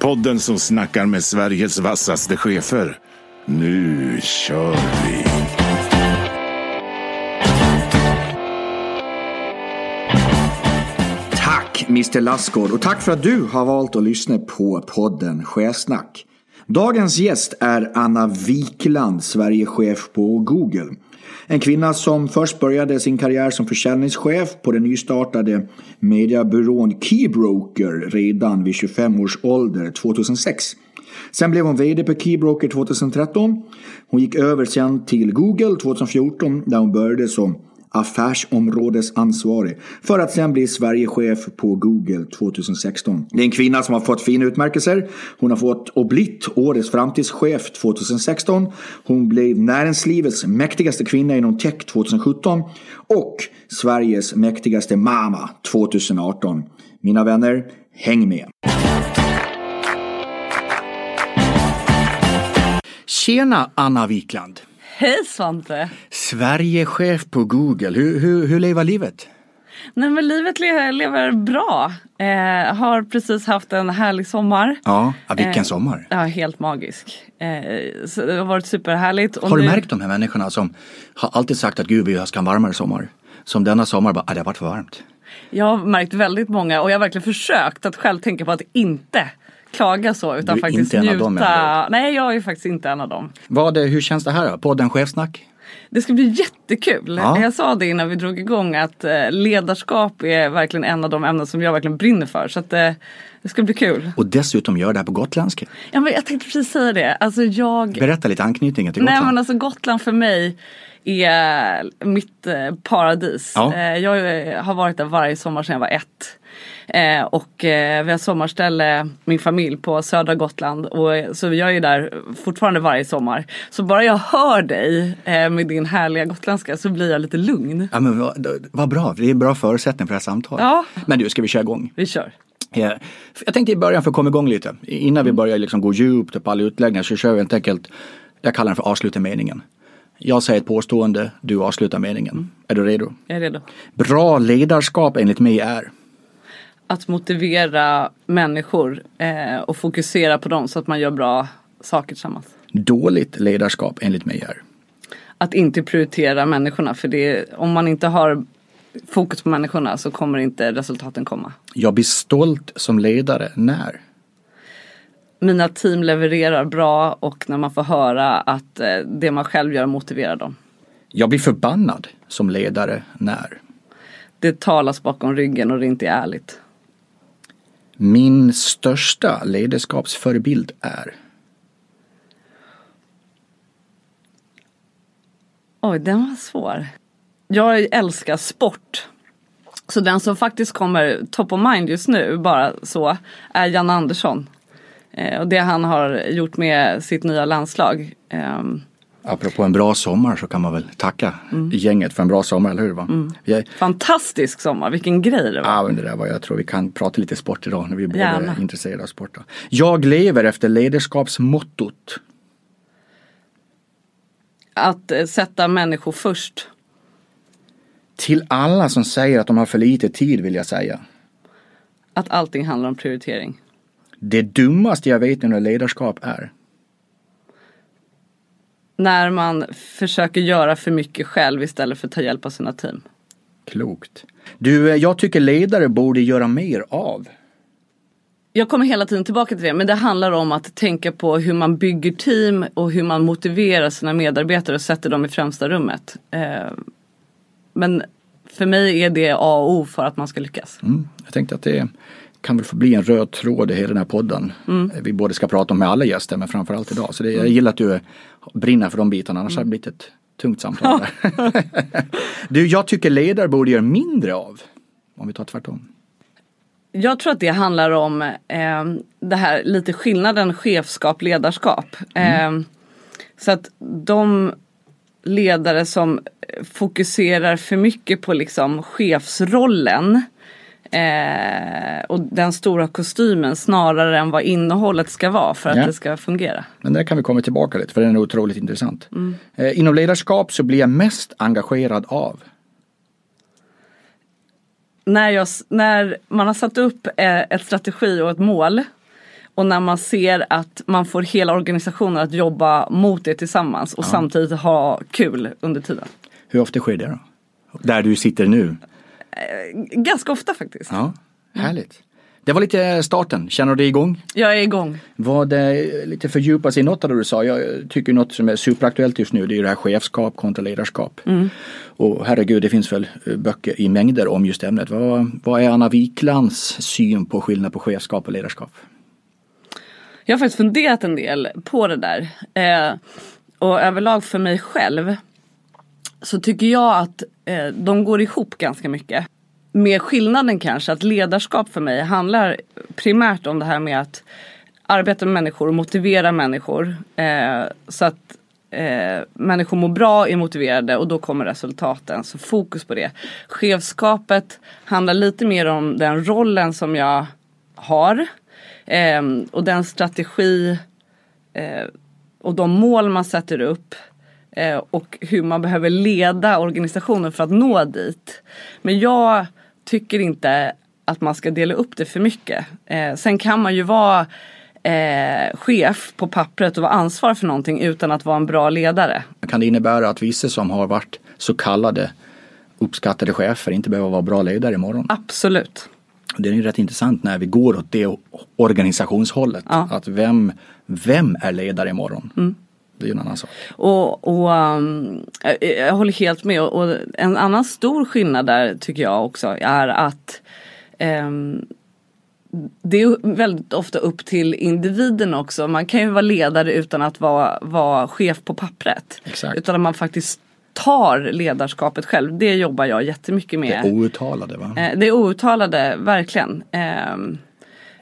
Podden som snackar med Sveriges vassaste chefer. Nu kör vi! Tack Mr Lassgård och tack för att du har valt att lyssna på podden Chefsnack. Dagens gäst är Anna Wikland, Sverigechef på Google. En kvinna som först började sin karriär som försäljningschef på den nystartade mediebyrån Keybroker redan vid 25 års ålder 2006. Sen blev hon VD på Keybroker 2013. Hon gick över sen till Google 2014 där hon började som affärsområdesansvarig för att sen bli Sverigechef på Google 2016. Det är en kvinna som har fått fina utmärkelser. Hon har fått och blivit Årets framtidschef 2016. Hon blev näringslivets mäktigaste kvinna inom tech 2017 och Sveriges mäktigaste mama 2018. Mina vänner, häng med! Tjena Anna Wikland! Hej Svante! Sverigechef på Google. Hur, hur, hur lever livet? Nej men livet le lever bra. Eh, har precis haft en härlig sommar. Ja, ja vilken eh, sommar. Ja, helt magisk. Eh, så det har varit superhärligt. Och har du nu... märkt de här människorna som har alltid sagt att gud vi ska ha en varmare sommar. Som denna sommar bara, ah, det har varit för varmt. Jag har märkt väldigt många och jag har verkligen försökt att själv tänka på att inte klaga så utan du är faktiskt inte njuta. En av dem, Nej jag är faktiskt inte en av dem. Vad, hur känns det här då? Podden Chefsnack? Det ska bli jättekul. Ja. Jag sa det innan vi drog igång att eh, ledarskap är verkligen en av de ämnen som jag verkligen brinner för. Så att, eh, det ska bli kul. Och dessutom gör det här på gotländska. Ja, men jag tänkte precis säga det. Alltså, jag... Berätta lite anknytningen till Gotland. Nej men alltså Gotland för mig är mitt eh, paradis. Ja. Jag har varit där varje sommar sedan jag var ett. Eh, och eh, vi har sommarställe, min familj, på södra Gotland. Och, så jag är där fortfarande varje sommar. Så bara jag hör dig eh, med din härliga gotländska så blir jag lite lugn. Ja men vad, vad bra, det är bra förutsättning för det här samtalet. Ja. Men du, ska vi köra igång? Vi kör. Jag tänkte i början för att komma igång lite, innan vi börjar liksom gå djupt på alla utläggningar så kör vi helt enkelt, jag kallar den för avsluta meningen. Jag säger ett påstående, du avslutar meningen. Mm. Är du redo? Jag är redo. Bra ledarskap enligt mig är? Att motivera människor eh, och fokusera på dem så att man gör bra saker tillsammans. Dåligt ledarskap enligt mig är? Att inte prioritera människorna för det, om man inte har fokus på människorna så kommer inte resultaten komma. Jag blir stolt som ledare när? Mina team levererar bra och när man får höra att eh, det man själv gör motiverar dem. Jag blir förbannad som ledare när? Det talas bakom ryggen och det inte är ärligt. Min största ledarskapsförebild är? Oj, den var svår. Jag älskar sport. Så den som faktiskt kommer top of mind just nu, bara så, är Jan Andersson. Eh, och det han har gjort med sitt nya landslag. Eh, Apropå en bra sommar så kan man väl tacka mm. gänget för en bra sommar, eller hur? Va? Mm. Är... Fantastisk sommar, vilken grej det var. Ja, men det där var, jag tror vi kan prata lite sport idag när vi båda är intresserade av sport. Då. Jag lever efter ledarskapsmottot. Att eh, sätta människor först. Till alla som säger att de har för lite tid vill jag säga. Att allting handlar om prioritering. Det dummaste jag vet under ledarskap är när man försöker göra för mycket själv istället för att ta hjälp av sina team. Klokt. Du, eh, jag tycker ledare borde göra mer av. Jag kommer hela tiden tillbaka till det, men det handlar om att tänka på hur man bygger team och hur man motiverar sina medarbetare och sätter dem i främsta rummet. Eh, men för mig är det A och O för att man ska lyckas. Mm, jag tänkte att det kan väl få bli en röd tråd i hela den här podden. Mm. Vi både ska prata om med alla gäster men framförallt idag. Så det, jag gillar att du brinner för de bitarna annars mm. hade det blivit ett tungt samtal. du, jag tycker ledare borde göra mindre av. Om vi tar tvärtom. Jag tror att det handlar om eh, det här lite skillnaden chefskap ledarskap. Eh, så att de ledare som fokuserar för mycket på liksom chefsrollen eh, och den stora kostymen snarare än vad innehållet ska vara för att Ja. det ska fungera. Men där kan vi komma tillbaka lite för den är otroligt intressant. Eh, inom ledarskap så blir jag mest engagerad av När, jag, när man har satt upp eh, ett strategi och ett mål och när man ser att man får hela organisationen att jobba mot det tillsammans och samtidigt ha kul under tiden. Hur ofta sker det då? Där du sitter nu? Ganska ofta faktiskt. Ja, härligt. Det var lite starten. Känner du dig igång? Jag är igång. Vad eh, lite fördjupa sig i något av det du sa. Jag tycker något som är superaktuellt just nu det är det här chefskap kontra ledarskap. Och herregud, det finns väl eh, böcker i mängder om just ämnet. Vad, vad är Anna Wiklands syn på skillnad på chefskap och ledarskap? Jag har faktiskt funderat en del på det där. Eh, och överlag för mig själv så tycker jag att eh, de går ihop ganska mycket. Med skillnaden kanske att ledarskap för mig handlar primärt om det här med att arbeta med människor och motivera människor. Eh, så att eh, människor mår bra, är motiverade och då kommer resultaten. Så fokus på det. Chefskapet handlar lite mer om den rollen som jag har. Eh, och den strategi eh, och de mål man sätter upp och hur man behöver leda organisationen för att nå dit. Men jag tycker inte att man ska dela upp det för mycket. Eh, sen kan man ju vara eh, chef på pappret och vara ansvarig för någonting utan att vara en bra ledare. Kan det innebära att vissa som har varit så kallade uppskattade chefer inte behöver vara bra ledare imorgon? Absolut. Det är ju rätt intressant när vi går åt det organisationshållet. Ja. Att vem, vem är ledare imorgon? Det är ju en annan sak. Och, och um, jag, jag håller helt med. Och, en annan stor skillnad där tycker jag också är att ehm, det är väldigt ofta upp till individen också. Man kan ju vara ledare utan att vara, vara chef på pappret. Exakt. Utan att man faktiskt tar ledarskapet själv. Det jobbar jag jättemycket med. Det outtalade va? Eh, det outtalade, verkligen.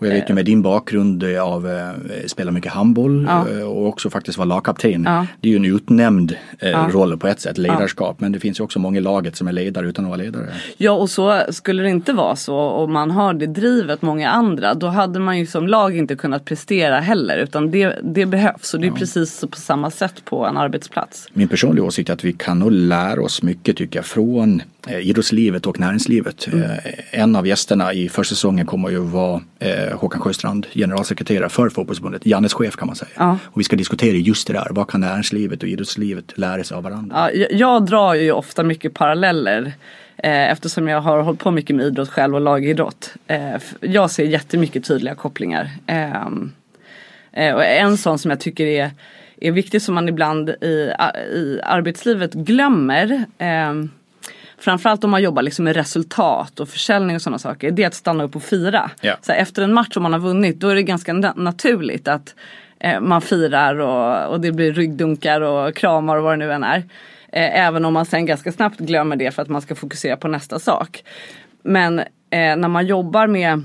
Och jag vet ju med din bakgrund eh, av eh, spela mycket handboll Ja. eh, och också faktiskt vara lagkapten. Ja. Det är ju en utnämnd eh, Ja. roll på ett sätt, ledarskap. Men det finns ju också många i laget som är ledare utan att vara ledare. Ja och så skulle det inte vara så och man har det drivet många andra då hade man ju som lag inte kunnat prestera heller utan det, det behövs och det är precis på samma sätt på en arbetsplats. Min personliga åsikt är att vi kan nog lära oss mycket tycker jag från eh, idrottslivet och näringslivet. Mm. Eh, en av gästerna i första säsongen kommer ju vara eh, Håkan Sjöstrand, generalsekreterare för fotbollsförbundet, Jannes chef kan man säga. Ja. Och vi ska diskutera just det där, vad kan näringslivet och idrottslivet lära sig av varandra? Ja, jag, drar ju ofta mycket paralleller eh, eftersom jag har hållit på mycket med idrott själv och lagidrott. Eh, jag ser jättemycket tydliga kopplingar. Ehm, eh, och en sån som jag tycker är, är viktig som man ibland i, i arbetslivet glömmer ehm, Framförallt om man jobbar liksom med resultat och försäljning och sådana saker. Det är att stanna upp och fira. Ja. Så här, efter en match som man har vunnit då är det ganska na- naturligt att eh, man firar och, och det blir ryggdunkar och kramar och vad det nu än är. Eh, även om man sen ganska snabbt glömmer det för att man ska fokusera på nästa sak. Men eh, när man jobbar med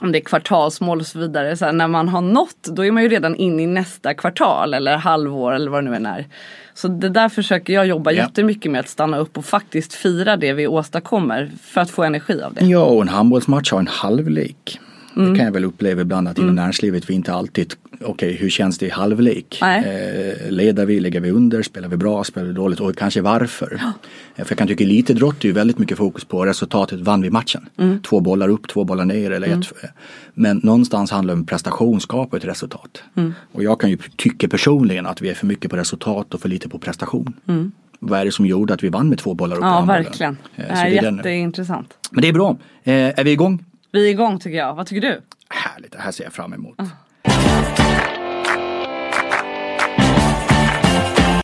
om det är kvartalsmål och så vidare. Så här, när man har nått då är man ju redan inne i nästa kvartal eller halvår eller vad det nu än är. Så det där försöker jag jobba Ja. jättemycket med att stanna upp och faktiskt fira det vi åstadkommer för att få energi av det. Ja, och en handbollsmatch har en halvlek. Mm. Det kan jag väl uppleva ibland att inom näringslivet vi inte alltid, okej hur känns det i halvlek? Eh, leder vi, lägger vi under, spelar vi bra, spelar vi dåligt och kanske varför? Eh, För jag kan tycka elitidrott är ju väldigt mycket fokus på resultatet, vann vi matchen? Mm. Två bollar upp, två bollar ner eller ett. Men någonstans handlar det om prestation skapar ett resultat. Mm. Och jag kan ju tycka personligen att vi är för mycket på resultat och för lite på prestation. Vad är det som gjorde att vi vann med två bollar upp Mm. Ja verkligen. Eh, Det så det är är den- jätteintressant. Men det är bra. Eh, är vi igång? Vi är igång tycker jag. Vad tycker du? Härligt, det här ser jag fram emot.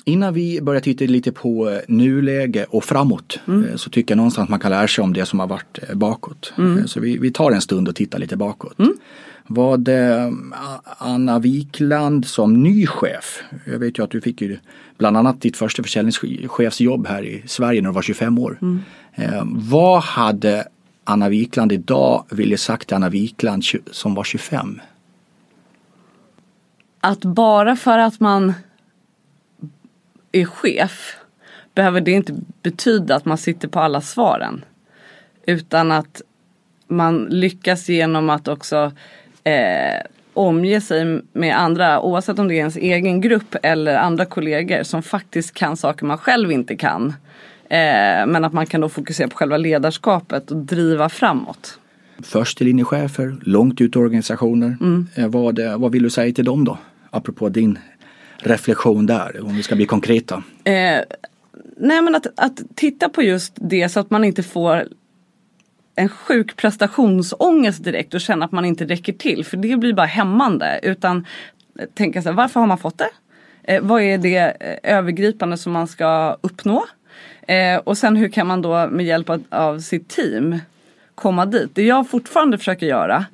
Innan vi börjar titta lite på eh, nuläge och framåt eh, så tycker jag någonstans att man kan lära sig om det som har varit eh, bakåt. Eh, Så vi, vi tar en stund och tittar lite bakåt. Vad eh, A- Anna Wikland som ny chef, jag vet ju att du fick ju bland annat ditt första försäljningschefsjobb här i Sverige när du var 25 år. Eh, vad hade Anna Wikland idag ville sagt till Anna Wikland som var 25? Att bara för att man är chef behöver det inte betyda att man sitter på alla svaren. Utan att man lyckas genom att också eh, omge sig med andra, oavsett om det är ens egen grupp eller andra kollegor som faktiskt kan saker man själv inte kan. Eh, men att man kan då fokusera på själva ledarskapet och driva framåt. Först linjechefer, långt ut i organisationer. Mm. Eh, vad, vad vill du säga till dem då? Apropå din reflektion där, om vi ska bli konkreta. Eh, nej men att, att titta på just det så att man inte får en sjuk prestationsångest direkt och känna att man inte räcker till. För det blir bara hämmande. Utan tänka så här, varför har man fått det? Eh, vad är det eh, övergripande som man ska uppnå? Eh, och sen hur kan man då med hjälp av, av sitt team komma dit? Det jag fortfarande försöker göra,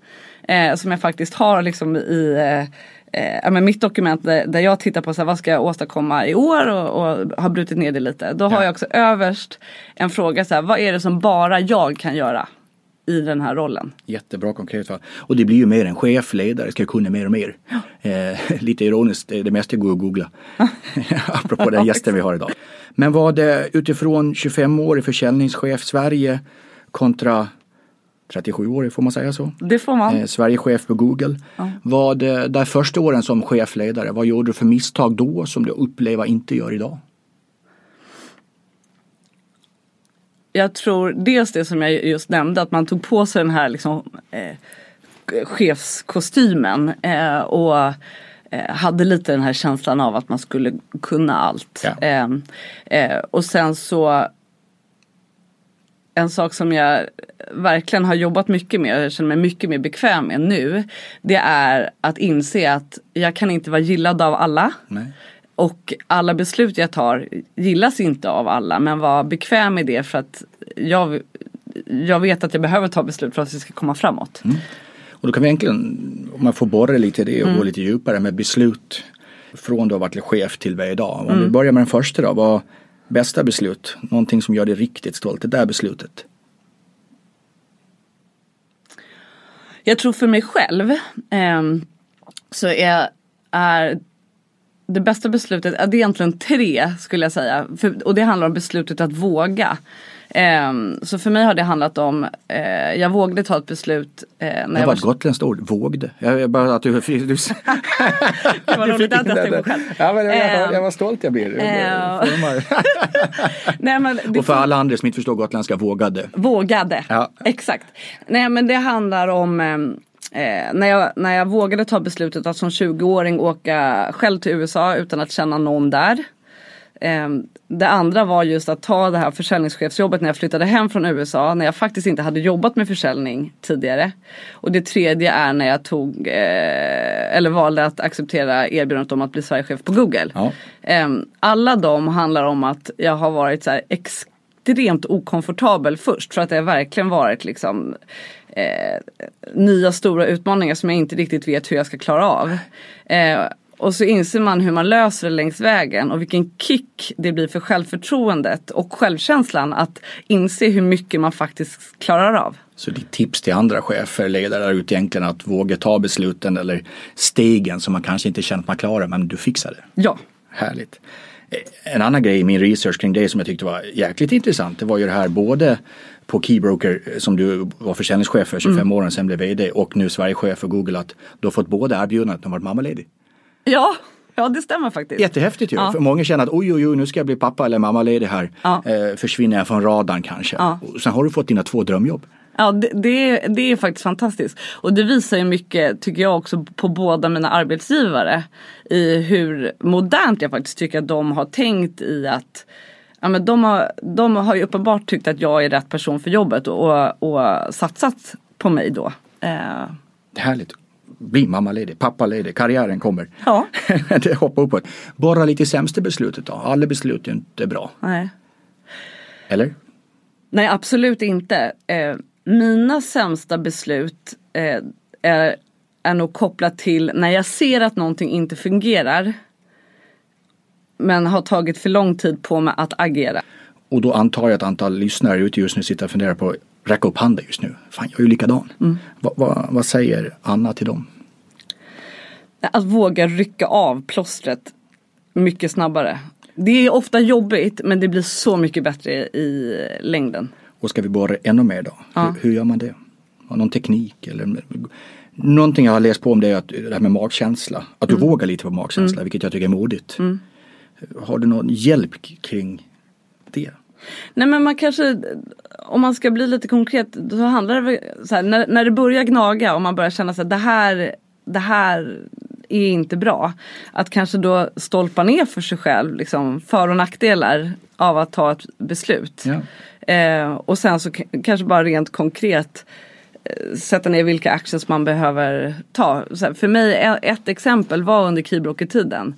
eh, som jag faktiskt har liksom i eh, eh, mitt dokument där, där, jag tittar på så här, vad ska jag åstadkomma i år och, och har brutit ner det lite. Då ja. har jag också överst en fråga, så här, vad är det som bara jag kan göra? I den här rollen. Jättebra konkret fall. Och det blir ju mer en chef, ledare, ska kunna mer och mer. Ja. Eh, lite ironiskt, det mesta går att googla. Apropå den gästen vi har idag. Men vad det utifrån 25-årig försäljningschef Sverige kontra 37-årig, får man säga så? Det får man. Eh, Sverigechef på Google. Ja. Vad, där första åren som chefledare, vad gjorde du för misstag då som du upplever inte gör idag? Jag tror dels det som jag just nämnde, att man tog på sig den här liksom, eh, chefskostymen eh, och eh, hade lite den här känslan av att man skulle kunna allt. Ja. Eh, eh, och sen så en sak som jag verkligen har jobbat mycket med och känner mig mycket mer bekväm med nu. Det är att inse att jag kan inte vara gillad av alla. Nej. Och alla beslut jag tar gillas inte av alla men var bekväm med det för att jag, jag vet att jag behöver ta beslut för att vi ska komma framåt. Mm. Och då kan vi egentligen, om man får borra lite i det och mm. gå lite djupare med beslut från du har varit chef till vad idag. Om mm. vi börjar med den första då, vad bästa beslut? Någonting som gör dig riktigt stolt, det där beslutet. Jag tror för mig själv eh, så är, är det bästa beslutet, det är egentligen tre skulle jag säga. För, och det handlar om beslutet att våga. Um, så för mig har det handlat om, uh, jag vågade ta ett beslut. Uh, när det var ett gotländskt ord, vågde. Jag, jag bara att du... du det var roligt att jag själv. Ja, men jag, uh, jag var stolt jag blir. Nej, men och för alla andra som inte förstår gotländska, vågade. Vågade, ja. exakt. Nej men det handlar om um, Eh, när, jag, när jag vågade ta beslutet att som 20-åring åka själv till USA utan att känna någon där. Eh, det andra var just att ta det här försäljningschefsjobbet när jag flyttade hem från USA när jag faktiskt inte hade jobbat med försäljning tidigare. Och det tredje är när jag tog eh, eller valde att acceptera erbjudandet om att bli Sverigechef på Google. Ja. Eh, alla de handlar om att jag har varit så här extremt okomfortabel först för att det har verkligen varit liksom eh, nya stora utmaningar som jag inte riktigt vet hur jag ska klara av. Eh, och så inser man hur man löser det längs vägen och vilken kick det blir för självförtroendet och självkänslan att inse hur mycket man faktiskt klarar av. Så ditt tips till andra chefer, ledare är ut egentligen att våga ta besluten eller stegen som man kanske inte känner att man klarar men du fixar det? Ja. Härligt. En annan grej i min research kring det som jag tyckte var jäkligt intressant det var ju det här både på Keybroker som du var försäljningschef för 25 mm. år sen blev VD och nu Sverigechef för Google att du har fått båda erbjudandet att du har varit mammaledig. Ja, Ja det stämmer faktiskt. Jättehäftigt ju. Ja. För många känner att oj oj oj nu ska jag bli pappa eller mammaledig här. Ja. Eh, försvinner jag från radarn kanske. Ja. Och sen har du fått dina två drömjobb. Ja det, det, det är faktiskt fantastiskt. Och det visar ju mycket tycker jag också på båda mina arbetsgivare. I hur modernt jag faktiskt tycker att de har tänkt i att ja, men de, har, de har ju uppenbart tyckt att jag är rätt person för jobbet och, och satsat på mig då. Eh. Härligt. Bli mammaledig, pappaledig, karriären kommer. Ja. det hoppar uppåt. Bara lite sämsta beslutet då? Alla beslut är inte bra. Nej. Eller? Nej absolut inte. Eh, mina sämsta beslut eh, är, är nog kopplat till när jag ser att någonting inte fungerar men har tagit för lång tid på mig att agera. Och då antar jag att antal lyssnare ute just nu sitter och funderar på räcka upp handen just nu. Fan, jag är ju likadan. Mm. Va, va, vad säger Anna till dem? Att våga rycka av plåstret mycket snabbare. Det är ofta jobbigt men det blir så mycket bättre i längden. Och ska vi borra ännu mer då? Ja. Hur, hur, gör man det? Har någon teknik eller Någonting jag har läst på om det är att det här med magkänsla. Att du mm. vågar lite på magkänsla mm. vilket jag tycker är modigt. Mm. Har du någon hjälp kring det? Nej men man kanske, om man ska bli lite konkret, då handlar det väl så här, när, när det börjar gnaga och man börjar känna sig det här, det här är inte bra. Att kanske då stolpa ner för sig själv, liksom, för och nackdelar av att ta ett beslut. Ja. Eh, och sen så kanske bara rent konkret eh, sätta ner vilka actions man behöver ta. Så för mig, ett exempel var under Keybrokers-tiden.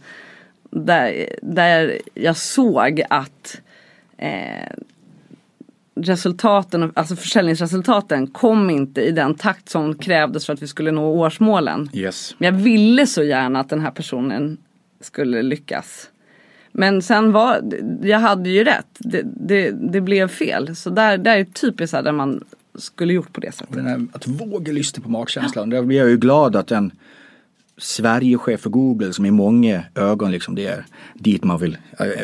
Där, där jag såg att eh, resultaten, alltså försäljningsresultaten kom inte i den takt som krävdes för att vi skulle nå årsmålen. Yes. Men jag ville så gärna att den här personen skulle lyckas. Men sen var, jag hade ju rätt. Det, det, det blev fel. Så där, där är typiskt där man skulle gjort på det sättet. Här, att våga lyssna på magkänslan. Ja. Där blir jag ju glad att Sverigechef för Google som i många ögon liksom det är dit man vill,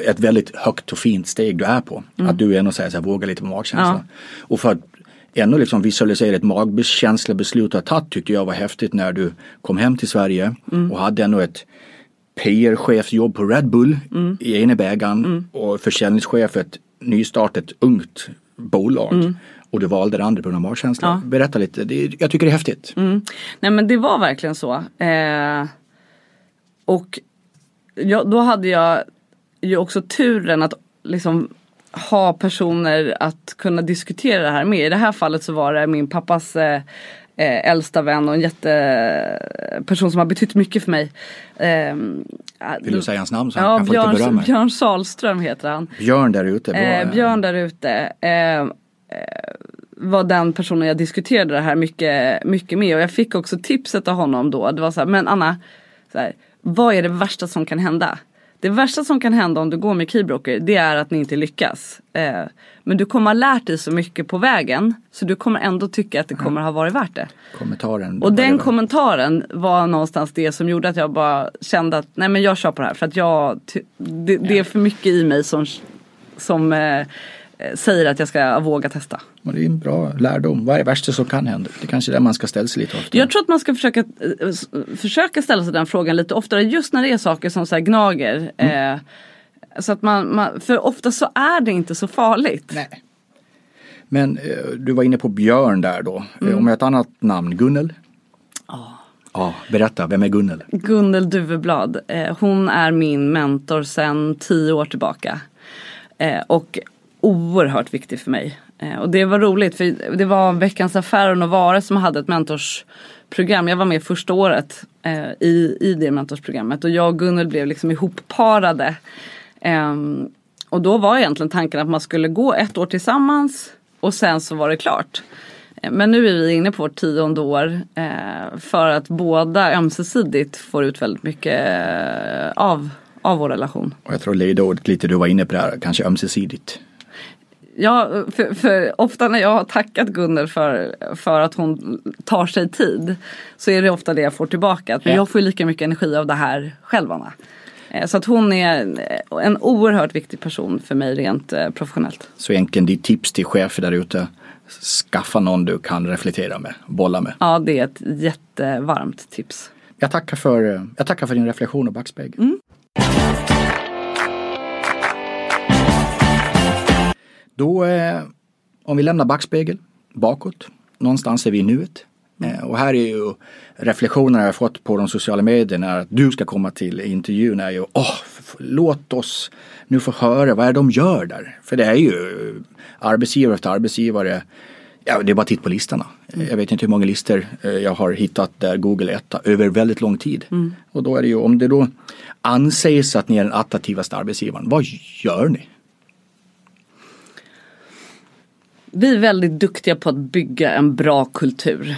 ett väldigt högt och fint steg du är på. Mm. Att du ändå säger så här, våga lite på magkänslan. Ja. Och för att ännu liksom visualisera ett magkänsla-beslut du har tagit tyckte jag var häftigt när du kom hem till Sverige mm. och hade ändå ett PR-chefsjobb på Red Bull mm. i ena bägaren mm. och försäljningschef ett nystartat ungt bolag. Och du valde det andra på grund av magkänsla. Ja. Berätta lite, det, jag tycker det är häftigt. Mm. Nej men det var verkligen så. Eh, och ja, då hade jag ju också turen att liksom ha personer att kunna diskutera det här med. I det här fallet så var det min pappas eh, eh, äldsta vän och en jätteperson som har betytt mycket för mig. Eh, Vill du säga hans namn så han ja, kan få Björn, lite beröm? Björn Salström heter han. Björn där ute. Eh, Björn där ute. Eh, var den personen jag diskuterade det här mycket, mycket med och jag fick också tipset av honom då. Det var så här, men Anna, så här, vad är det värsta som kan hända? Det värsta som kan hända om du går med Keybroker det är att ni inte lyckas. Eh, men du kommer ha lärt dig så mycket på vägen så du kommer ändå tycka att det kommer ha varit värt det. Kommentaren. Och den kommentaren var någonstans det som gjorde att jag bara kände att nej men jag kör på det här för att jag, det, det är för mycket i mig som, som eh, säger att jag ska våga testa. Och det är en bra lärdom. Vad är det värsta som kan hända? Det är kanske är det man ska ställa sig lite oftare. Jag tror att man ska försöka, eh, försöka ställa sig den frågan lite oftare just när det är saker som så gnager. Mm. Eh, så att man, man, för ofta så är det inte så farligt. Nej. Men eh, du var inne på Björn där då. Eh, mm. Om ett annat namn, Gunnel? Ja. Ja, berätta, vem är Gunnel? Gunnel Duveblad. Eh, hon är min mentor sedan tio år tillbaka. Eh, och oerhört viktig för mig. Eh, och det var roligt för det var Veckans Affärer och Novare som hade ett mentorsprogram. Jag var med första året eh, i, i det mentorsprogrammet och jag och Gunnel blev liksom ihopparade. Eh, och då var egentligen tanken att man skulle gå ett år tillsammans och sen så var det klart. Eh, men nu är vi inne på vårt tionde år eh, för att båda ömsesidigt får ut väldigt mycket eh, av, av vår relation. Och jag tror ledordet lite du var inne på det här, kanske ömsesidigt. Ja, för, för, ofta när jag har tackat Gunnel för, för att hon tar sig tid så är det ofta det jag får tillbaka. Men ja. jag får lika mycket energi av det här själv Anna. Eh, så att hon är en oerhört viktig person för mig rent eh, professionellt. Så egentligen ditt tips till chefer där ute, skaffa någon du kan reflektera med, bolla med. Ja, det är ett jättevarmt tips. Jag tackar för, jag tackar för din reflektion och backspegel. Mm. Då, eh, om vi lämnar backspegel bakåt, någonstans är vi i nuet. Eh, och här är ju reflektionerna jag fått på de sociala medierna att du ska komma till intervjun är ju åh, låt oss nu få höra vad är de gör där. För det är ju arbetsgivare efter arbetsgivare Ja, det är bara att titta på listorna. Mm. Jag vet inte hur många listor eh, jag har hittat där Google är etta över väldigt lång tid. Mm. Och då är det ju om det då anses att ni är den attraktivaste arbetsgivaren, vad gör ni? Vi är väldigt duktiga på att bygga en bra kultur.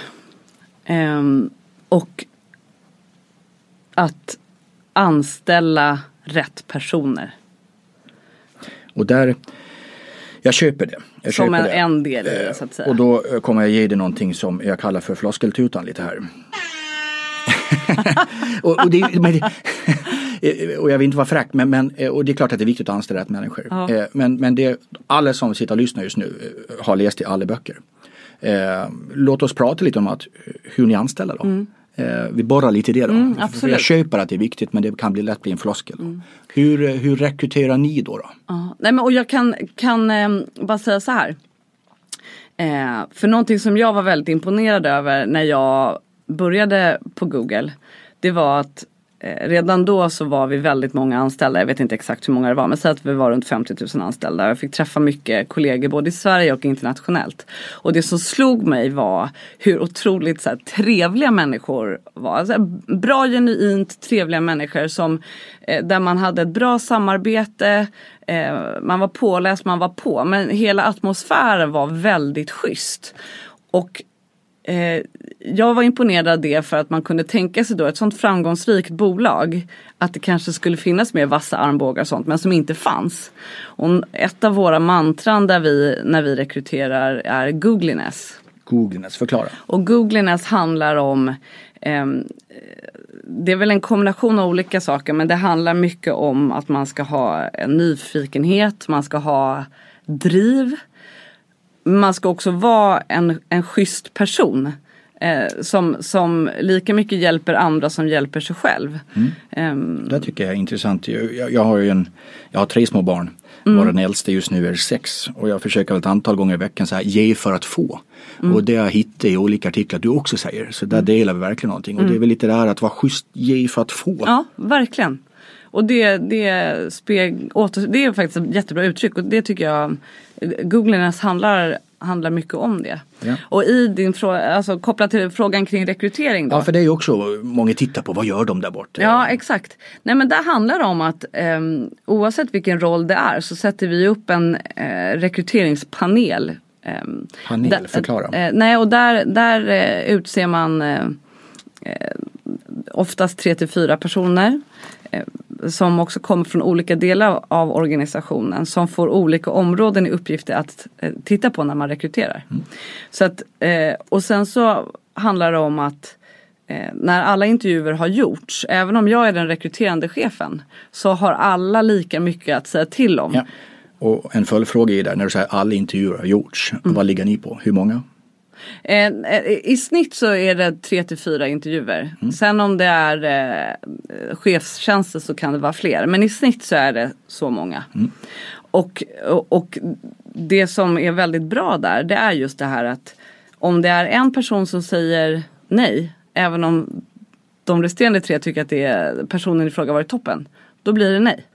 Um, och att anställa rätt personer. Och där, Jag köper det. Jag som köper en, det. en del i det så att säga. Och då eh, kommer jag ge dig någonting som jag kallar för floskeltutan lite här. och, och, det, men och jag vill inte vara fräck men, men eh, och det är klart att det är viktigt att anställa rätt människor. Ja. Eh, Men, men det, alla som sitter och lyssnar just nu eh, har läst i alla böcker. Eh, låt oss prata lite om att, hur ni anställer då. Eh, vi borrar lite i det då. Mm. Mm. jag köper att det är viktigt men det kan bli lätt bli en floskel. Då. Hur, eh, hur rekryterar ni då? då? Ja, nej men och jag kan, kan ehm, bara säga så här. Eh, för någonting som jag var väldigt imponerad över när jag började på Google. Det var att eh, Eh, redan då så var vi väldigt många anställda. Jag vet inte exakt hur många det var men säg att vi var runt 50 000 anställda. Jag fick träffa mycket kollegor både i Sverige och internationellt. Och det som slog mig var hur otroligt så här, trevliga människor var. Alltså, bra, genuint trevliga människor som eh, där man hade ett bra samarbete. Eh, man var påläst, man var på. Men hela atmosfären var väldigt schysst. Och eh, jag var imponerad av det för att man kunde tänka sig då ett sånt framgångsrikt bolag att det kanske skulle finnas mer vassa armbågar och sånt men som inte fanns. Och ett av våra mantran där vi, när vi rekryterar är googliness. Googliness, förklara. Och googliness handlar om ehm, det är väl en kombination av olika saker men det handlar mycket om att man ska ha en nyfikenhet, man ska ha driv. Man ska också vara en, en schysst person. Eh, som, som lika mycket hjälper andra som hjälper sig själv. Ehm, Det tycker jag är intressant. Jag, jag, har en, jag har tre små barn. Mm. Den äldste just nu är sex. Och jag försöker ett antal gånger i veckan så här, ge för att få. Mm. Och det jag hittar i olika artiklar du också säger. Så där delar vi verkligen någonting. Och det är väl lite det här att vara schysst, ge för att få. Mm. Ja, verkligen. Och det, det, speg, åter, det är faktiskt ett jättebra uttryck och det tycker jag Googliness handlar, handlar mycket om det. Ja. Och i din fråga, alltså kopplat till frågan kring rekrytering då. Ja, för det är ju också många tittar på. Vad gör de där borta? Ja exakt. Nej men där handlar det om att ehm, oavsett vilken roll det är så sätter vi upp en eh, rekryteringspanel. ehm, Panel, där- förklara. Eh, nej och där, där eh, utser man eh, eh, oftast tre till fyra personer. Som också kommer från olika delar av organisationen som får olika områden i uppgifter att eh, titta på när man rekryterar. Så att, eh, och sen så handlar det om att eh, när alla intervjuer har gjorts, även om jag är den rekryterande chefen, så har alla lika mycket att säga till om. Ja. Och en följdfråga är där, när du säger alla intervjuer har gjorts. Mm. Vad ligger ni på? Hur många? Eh, eh, I snitt så är det tre till fyra intervjuer. Sen om det är eh, chefstjänster så kan det vara fler. Men i snitt så är det så många. Och, och, och det som är väldigt bra där det är just det här att om det är en person som säger nej, även om de resterande tre tycker att det är personen i fråga varit toppen, då blir det nej.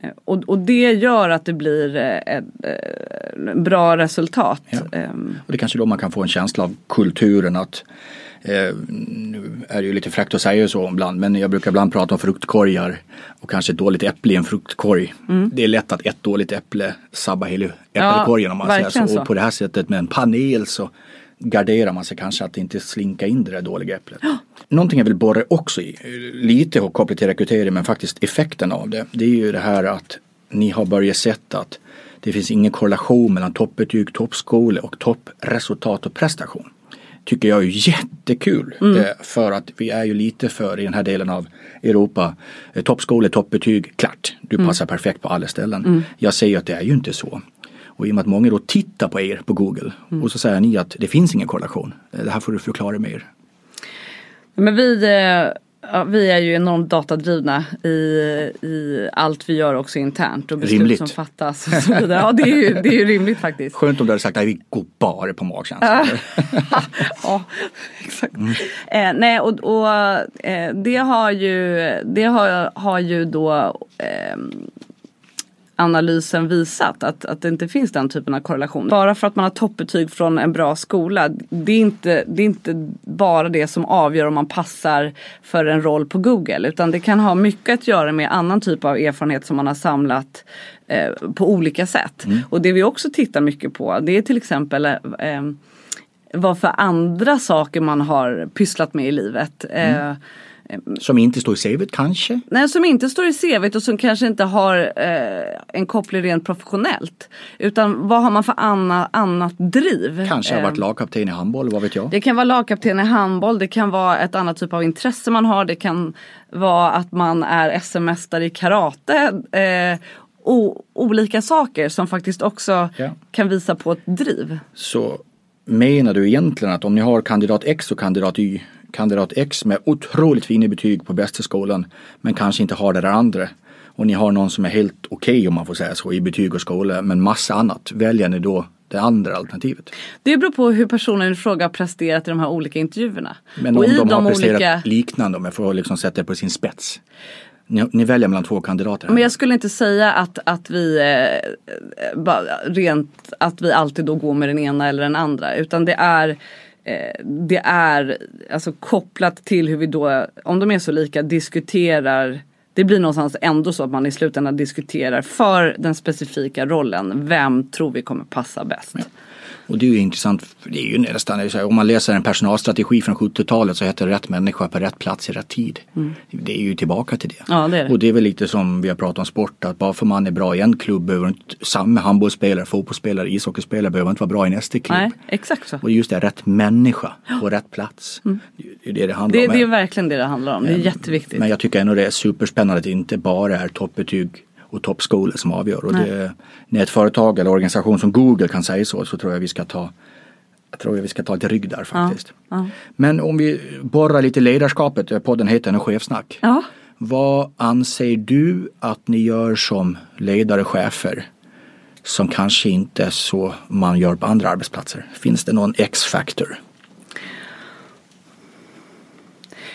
Eh, Och, och det gör att det blir eh, ett eh, bra resultat. Ja. Ehm, Och det är kanske då man kan få en känsla av kulturen att eh, nu är det ju lite fräckt att säga så ibland men jag brukar ibland prata om fruktkorgar och kanske ett dåligt äpple i en fruktkorg. Det är lätt att ett dåligt äpple sabbar hela äppelkorgen om man säger så. så. Och på det här sättet med en panel så garderar man sig kanske att inte slinka in det där dåliga äpplet. Någonting jag vill borra också i, lite kopplat till rekrytering men faktiskt effekten av det. Det är ju det här att ni har börjat sätta att det finns ingen korrelation mellan toppbetyg, toppskola och toppresultat och prestation. Tycker jag är jättekul eh, för att vi är ju lite för i den här delen av Europa. Eh, toppskola, toppbetyg, klart. Du passar perfekt på alla ställen. Jag säger att det är ju inte så. Och i och med att många då tittar på er på Google och så säger ni att det finns ingen korrelation. Eh, Det här får du förklara mer. Men vi, eh, ja, vi är ju enormt datadrivna i, i allt vi gör också internt och beslut Rimligt. som fattas. Och så vidare. Ja det är, ju, det är ju rimligt faktiskt. Skönt om du hade sagt att vi går bara på magkänsla. ja, exakt. Eh, nej och, och eh, det har ju, det har, har ju då ehm, analysen visat att, att det inte finns den typen av korrelation. Bara för att man har toppbetyg från en bra skola, det är, inte, det är inte bara det som avgör om man passar för en roll på Google. Utan det kan ha mycket att göra med annan typ av erfarenhet som man har samlat eh, på olika sätt. Och det vi också tittar mycket på det är till exempel eh, vad för andra saker man har pysslat med i livet. Eh, Som inte står i CVt kanske? Nej, som inte står i CVt och som kanske inte har eh, en koppling rent professionellt. Utan vad har man för anna, annat driv? Kanske har varit Eh, lagkapten i handboll, vad vet jag? Det kan vara lagkapten i handboll, det kan vara ett annat typ av intresse man har, det kan vara att man är SM-mästare i karate. Eh, o, olika saker som faktiskt också Ja. kan visa på ett driv. Så menar du egentligen att om ni har kandidat X och kandidat Y, kandidat X med otroligt fina betyg på bästa skolan men kanske inte har det där andra och ni har någon som är helt okej om man får säga så i betyg och skola men massa annat, väljer ni då det andra alternativet? Det beror på hur personen i fråga har presterat i de här olika intervjuerna. Men och om i de har de presterat olika... liknande, om jag får liksom sätta det på sin spets. Ni, ni väljer mellan två kandidater. Men jag skulle inte säga att, att vi eh, bara rent att vi alltid då går med den ena eller den andra utan det är eh, Eh, det är alltså kopplat till hur vi då, om de är så lika, diskuterar det blir någonstans ändå så att man i slutändan diskuterar för den specifika rollen. Vem tror vi kommer passa bäst? Och det är ju intressant, det är ju nästan, om man läser en personalstrategi från 70-talet så heter det rätt människa på rätt plats i rätt tid. Det är ju tillbaka till det. Ja, det det. Och det är väl lite som vi har pratat om sport, att bara för man är bra i en klubb behöver inte samma handbollsspelare, fotbollsspelare, ishockeyspelare behöver inte vara bra i nästa klubb. Nej, exakt så. Och just det, rätt människa på rätt plats. Det är det det handlar Det, om. det är verkligen det det handlar om. Det är jätteviktigt. Men jag tycker ändå det är superspännande att det inte bara är toppbetyg och toppskolor som avgör. Och det, när ett företag eller organisation som Google kan säga så, så tror jag vi ska ta jag tror jag vi ska ta lite rygg där faktiskt. ja. Men om vi borrar lite ledarskapet, eh, podden heter nu Chefsnack. Ja. Vad anser du att ni gör som ledare, chefer som kanske inte är så man gör på andra arbetsplatser? Finns det någon X-factor?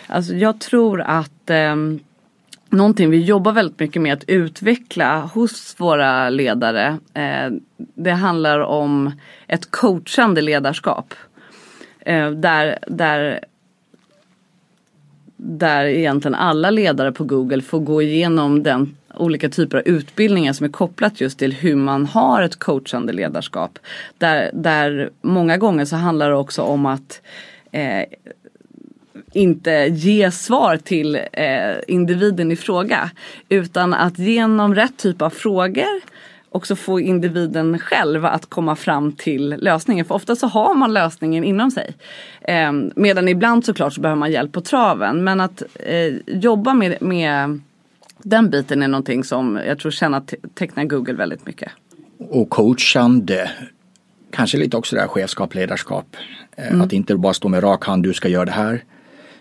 Alltså jag tror att eh, någonting vi jobbar väldigt mycket med att utveckla hos våra ledare. Eh, det handlar om ett coachande ledarskap. Eh, där, där, där egentligen alla ledare på Google får gå igenom den olika typer av utbildningar som är kopplat just till hur man har ett coachande ledarskap. Där, där många gånger så handlar det också om att eh, inte ge svar till eh, individen i fråga. Utan att genom rätt typ av frågor också få individen själv att komma fram till lösningen. För ofta så har man lösningen inom sig. Eh, medan ibland såklart så behöver man hjälp på traven. Men att eh, jobba med, med den biten är någonting som jag tror kännetecknar Google väldigt mycket. och coachande. Kanske lite också det här chefskap, ledarskap. Eh, Mm. Att inte bara stå med rak hand, du ska göra det här.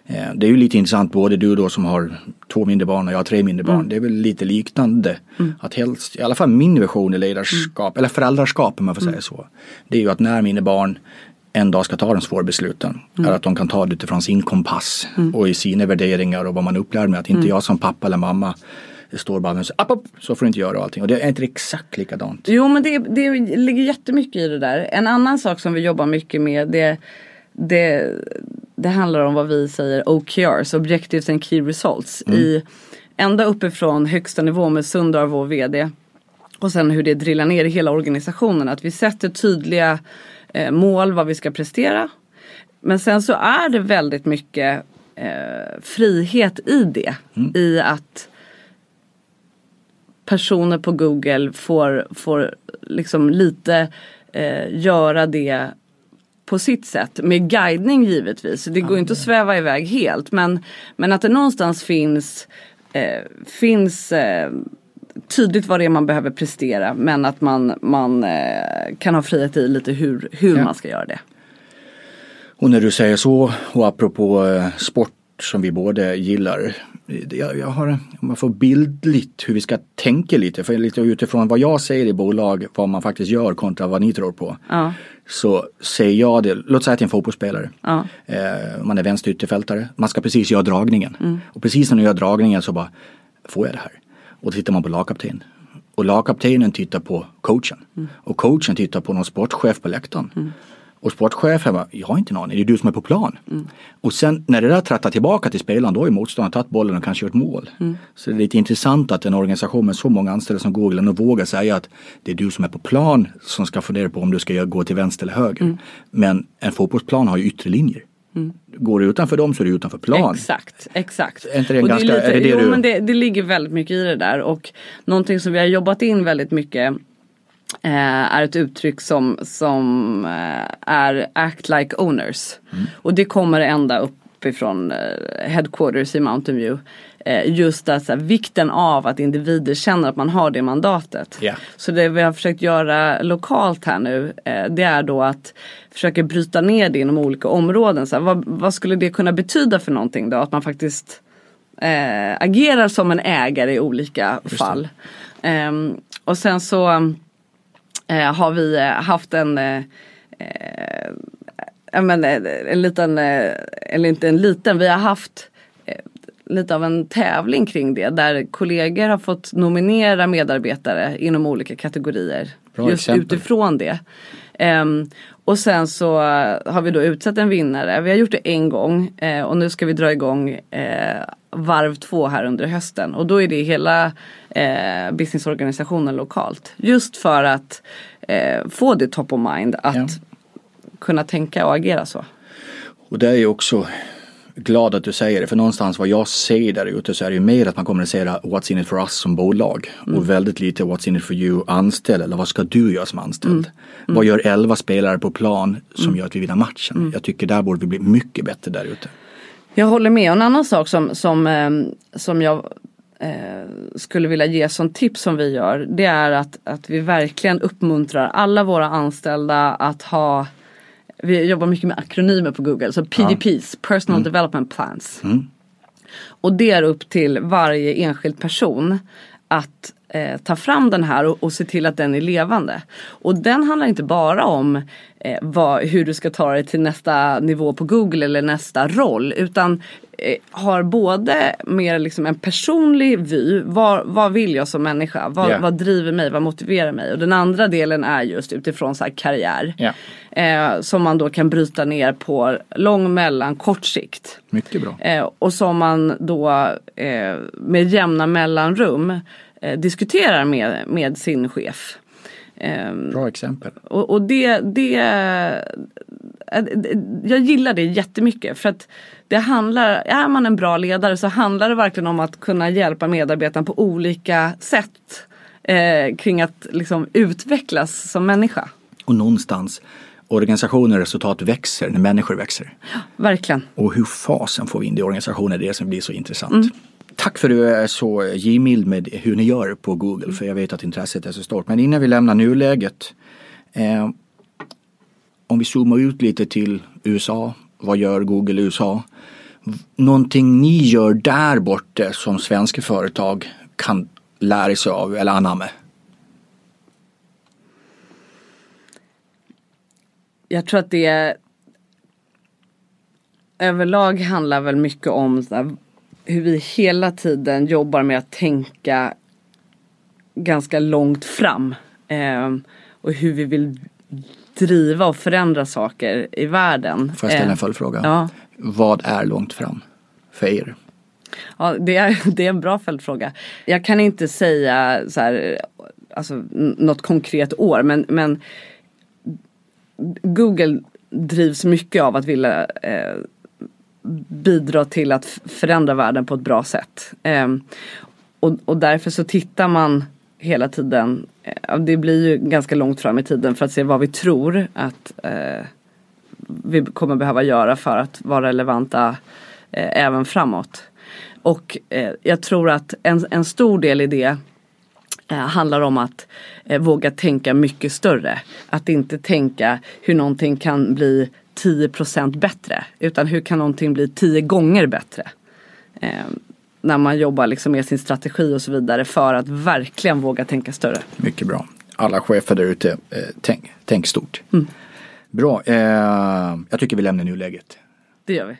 Eh, Det är ju lite intressant, både du då som har två mindre barn och jag har tre mindre Mm. barn. Det är väl lite liknande. Att helst, i alla fall min version i ledarskap, eller föräldraskap om man får Mm. säga så. Det är ju att när mina barn en dag ska ta de svåra besluten. Mm. Är att de kan ta det utifrån sin kompass och i sina värderingar och vad man upplär med. Att Mm. inte jag som pappa eller mamma står bara och säger app, app, så får du inte göra och allting. Och det är inte exakt likadant. Jo men det, det ligger jättemycket i det där. En annan sak som vi jobbar mycket med det, det, det handlar om vad vi säger OKRs, Objectives and Key Results. I, ända uppifrån högsta nivå med Sundar, vår VD. Och sen hur det drillar ner i hela organisationen. Att vi sätter tydliga eh, mål vad vi ska prestera. Men sen så är det väldigt mycket eh, frihet i det. I att personer på Google får, får liksom lite eh, göra det på sitt sätt. Med guidning givetvis. Det går inte att sväva iväg helt. Men, men att det någonstans finns, eh, finns eh, tydligt vad det är man behöver prestera. Men att man, man eh, kan ha frihet i lite hur, hur Ja. man ska göra det. Och när du säger så och apropå eh, sport som vi båda gillar. Jag, jag har, om man får bildligt hur vi ska tänka lite, för lite utifrån vad jag säger i bolag, vad man faktiskt gör kontra vad ni tror på. Ja. Så säger jag det, låt säga att det är en fotbollsspelare. Ja. Eh, man är vänsterytterfältare, man ska precis göra dragningen. Och precis när du gör dragningen så bara, får jag det här? Och då tittar man på lagkapten. Och lagkaptenen tittar på coachen. Och coachen tittar på någon sportchef på läktaren. Och sportchefen bara, jag har inte en aning, det är du som är på plan. Och sen när det där trattar tillbaka till spelaren, då har ju motståndaren tagit bollen och kanske gjort mål. Så det är lite intressant att en organisation med så många anställda som Google ändå vågar säga att det är du som är på plan som ska fundera på om du ska gå till vänster eller höger. Men en fotbollsplan har ju yttre linjer. Mm. Går du utanför dem så är du utanför plan. Exakt, exakt. Är inte det, ganska, det, lite, är det, det jo, du... men det, det ligger väldigt mycket i det där och någonting som vi har jobbat in väldigt mycket är ett uttryck som, som eh, är act like owners. Mm. Och det kommer ända uppifrån eh, headquarters i Mountain View. Eh, just att, så här, vikten av att individer känner att man har det mandatet. Yeah. Så det vi har försökt göra lokalt här nu eh, det är då att försöka bryta ner det inom olika områden. Så här, vad, vad, skulle det kunna betyda för någonting då? Att man faktiskt eh, agerar som en ägare i olika fall. Ehm, och sen så eh, har vi eh, haft en eh, men, en liten, eller inte en liten, vi har haft lite av en tävling kring det där kollegor har fått nominera medarbetare inom olika kategorier. Bra just exempel. utifrån det. Um, och sen så har vi då utsett en vinnare. Vi har gjort det en gång uh, och nu ska vi dra igång uh, varv två här under hösten. Och då är det hela uh, businessorganisationen lokalt. Just för att få det top of mind att ja. kunna tänka och agera så. Och det är ju också glad att du säger det för någonstans vad jag ser där ute så är det ju mer att man kommunicerar what's in it for us som bolag mm. och väldigt lite what's in it for you anställd eller vad ska du göra som anställd. Mm. Mm. Vad gör elva spelare på plan som mm. gör att vi vinner matchen? Mm. Jag tycker där borde vi bli mycket bättre där ute. Jag håller med. En annan sak som, som, eh, som jag eh, skulle vilja ge som tips som vi gör det är att, att vi verkligen uppmuntrar alla våra anställda att ha vi jobbar mycket med akronymer på Google. Så PDPs, ja. Personal mm. Development Plans. Mm. Och det är upp till varje enskild person att eh, ta fram den här och, och, se till att den är levande. Och den handlar inte bara om eh, vad, hur du ska ta dig till nästa nivå på Google eller nästa roll. Utan eh, har både mer liksom en personlig vy. Vad, vad vill jag som människa? Vad, yeah. vad, driver mig? Vad motiverar mig? Och den andra delen är just utifrån så karriär. Yeah. som man då kan bryta ner på lång, mellan, kort sikt. Mycket bra. Eh, och som man då eh, med jämna mellanrum eh, diskuterar med, med sin chef. Ehm, Bra exempel. Och, och det, det, eh, jag gillar det jättemycket för att det handlar, är man en bra ledare så handlar det verkligen om att kunna hjälpa medarbetaren på olika sätt eh, kring att liksom utvecklas som människa. Och någonstans organisationer och resultat växer när människor växer. Ja, verkligen. Och hur fasen får vi in det i organisationen, det är det som blir så intressant. Mm. Tack för att du är så givmild med hur ni gör på Google för jag vet att intresset är så stort. Men innan vi lämnar nuläget. Eh, om vi zoomar ut lite till USA. Vad gör Google i USA? Någonting ni gör där borta som svenska företag kan lära sig av eller anamma? Jag tror att det överlag handlar väl mycket om hur vi hela tiden jobbar med att tänka ganska långt fram. Eh, och hur vi vill driva och förändra saker i världen. Får jag ställa en eh, följdfråga? Ja. Vad är långt fram för er? Ja, det är, det är en bra följdfråga. Jag kan inte säga så här, alltså, något konkret år men, men Google drivs mycket av att vilja eh, bidra till att förändra världen på ett bra sätt. Eh, och, och därför så tittar man hela tiden, eh, det blir ju ganska långt fram i tiden för att se vad vi tror att eh, vi kommer behöva göra för att vara relevanta eh, även framåt. Och eh, jag tror att en, en stor del i det handlar om att eh, våga tänka mycket större. Att inte tänka hur någonting kan bli 10% bättre. Utan hur kan någonting bli 10 gånger bättre? Eh, när man jobbar liksom med sin strategi och så vidare för att verkligen våga tänka större. Mycket bra. Alla chefer där ute, eh, tänk, tänk stort. Mm. Bra, eh, jag tycker vi lämnar nuläget. Det gör vi.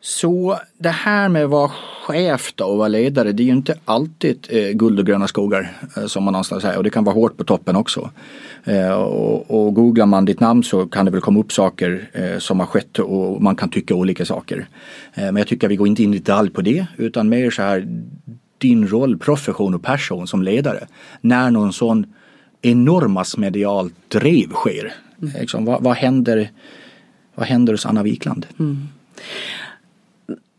Så det här med att vara chef då och vara ledare det är ju inte alltid eh, guld och gröna skogar eh, som man någonstans säger och det kan vara hårt på toppen också. Eh, och, och googlar man ditt namn så kan det väl komma upp saker eh, som har skett och man kan tycka olika saker. Eh, men jag tycker att vi går inte in i detalj på det utan mer så här din roll, profession och person som ledare. När någon sån enorm massmedial drev sker Liksom, vad, vad, händer, vad händer hos Anna Wikland? Mm.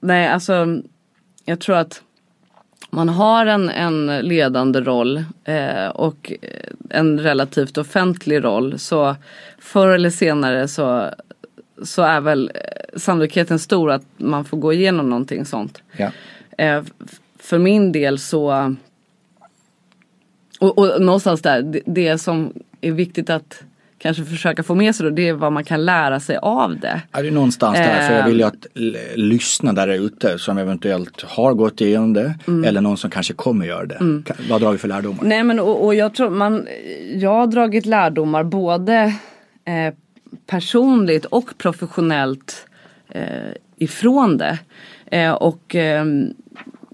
Nej, alltså jag tror att man har en, en ledande roll eh, och en relativt offentlig roll så förr eller senare så, så är väl sannolikheten stor att man får gå igenom någonting sånt. Ja. Eh, för min del så och, och någonstans där, det, det som är viktigt att kanske försöka få med sig då, det är vad man kan lära sig av det. Är det någonstans där, för jag vill ju att lyssna där ute som eventuellt har gått igenom det mm. eller någon som kanske kommer göra det. Mm. Vad drar vi för lärdomar? Nej men och, och, jag tror man, jag har dragit lärdomar både eh, personligt och professionellt eh, ifrån det. Eh, och ehm,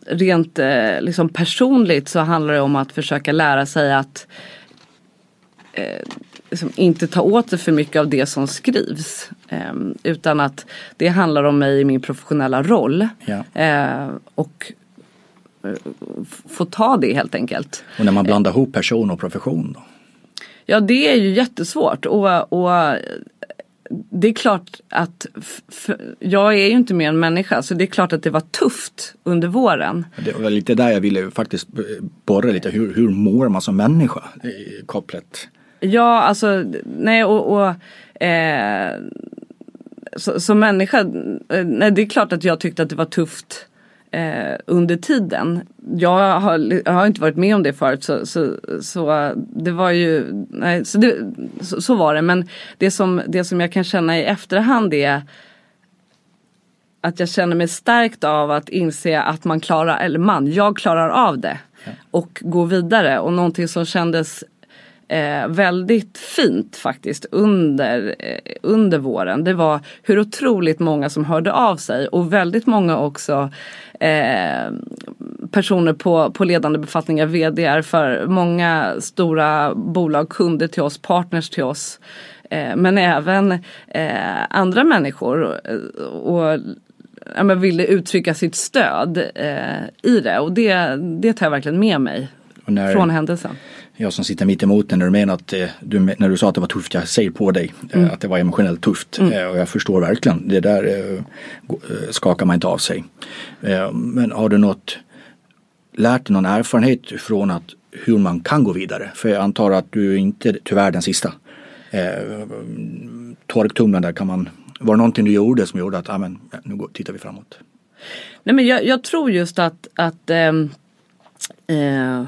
rent eh, liksom personligt så handlar det om att försöka lära sig att eh, liksom inte ta åt sig för mycket av det som skrivs. Eh, utan att det handlar om mig i min professionella roll. Ja. Eh, och eh, få ta det helt enkelt. Och när man blandar ihop person och profession då? Ja det är ju jättesvårt och, och det är klart att jag är ju inte mer än människa så det är klart att det var tufft under våren. Det var lite där jag ville faktiskt borra lite. Hur, hur mår man som människa kopplat? Ja alltså nej och, och eh, som människa, eh, nej det är klart att jag tyckte att det var tufft eh, under tiden. Jag har, jag har, inte varit med om det förut så, så, så det var ju, nej, så, det, så, så, var det. Men det som, det som jag kan känna i efterhand är att jag känner mig stärkt av att inse att man klarar, eller man, jag klarar av det. Och gå vidare och någonting som kändes eh, väldigt fint faktiskt under, eh, under våren. Det var hur otroligt många som hörde av sig och väldigt många också eh, personer på, på ledande befattningar, vd för många stora bolag, kunder till oss, partners till oss. Eh, men även eh, andra människor eh, och ja, men ville uttrycka sitt stöd i det och det, det tar jag verkligen med mig när, från händelsen jag som sitter mitt emot när du menar att eh, du, när du sa att det var tufft, jag säger på dig eh, mm. att det var emotionellt tufft mm. Eh, och jag förstår verkligen. Det där skakar man inte av sig. Men har du något lärt dig någon erfarenhet från att hur man kan gå vidare? För jag antar att du inte tyvärr den sista. Torktumlaren där kan man, var det någonting du gjorde som gjorde att ah, men, nu tittar vi framåt? Nej men jag, jag tror just att, att ähm, äh,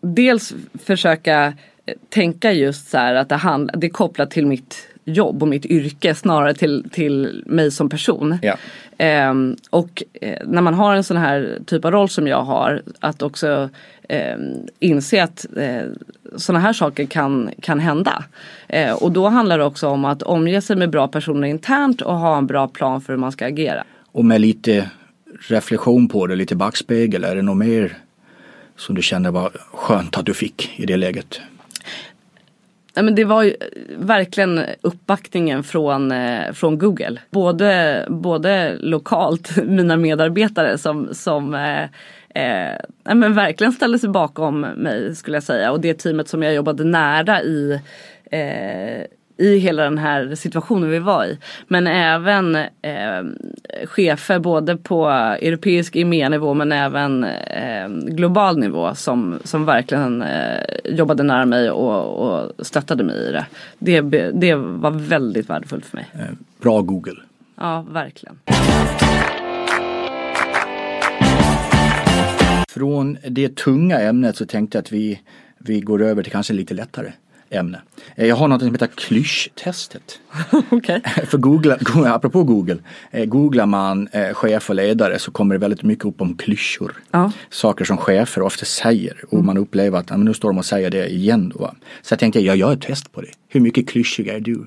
dels försöka eh, tänka just så här att det, hand, det är kopplat till mitt jobb och mitt yrke snarare till, till mig som person. Ja. Um, och eh, när man har en sån här typ av roll som jag har att också um, inse att uh, sådana här saker kan, kan hända. Uh, och då handlar det också om att omge sig med bra personer internt och ha en bra plan för hur man ska agera. Och med lite reflektion på det, lite backspegel, är det något mer som du kände var skönt att du fick i det läget? Nej, men det var ju verkligen uppbackningen från, eh, från Google. Både, både lokalt, mina medarbetare som, som eh, eh, men verkligen ställde sig bakom mig skulle jag säga. Och det teamet som jag jobbade nära i eh, i hela den här situationen vi var i. Men även eh, chefer både på europeisk EMEA-nivå men även eh, global nivå som, som verkligen eh, jobbade nära mig och, och stöttade mig i det. det. Det var väldigt värdefullt för mig. Eh, bra Google. Ja, verkligen. Från det tunga ämnet så tänkte jag att vi, vi går över till kanske lite lättare ämne. Eh, jag har något som heter klysch-testet. okay. För googla, apropå Google, eh, googlar man eh, chef och ledare så kommer det väldigt mycket upp om klyschor. Ja. Saker som chefer ofta säger och mm. man upplever att nu står de och säger det igen. Då, Så jag tänkte jag gör ett test på det. Hur mycket klyschig är du?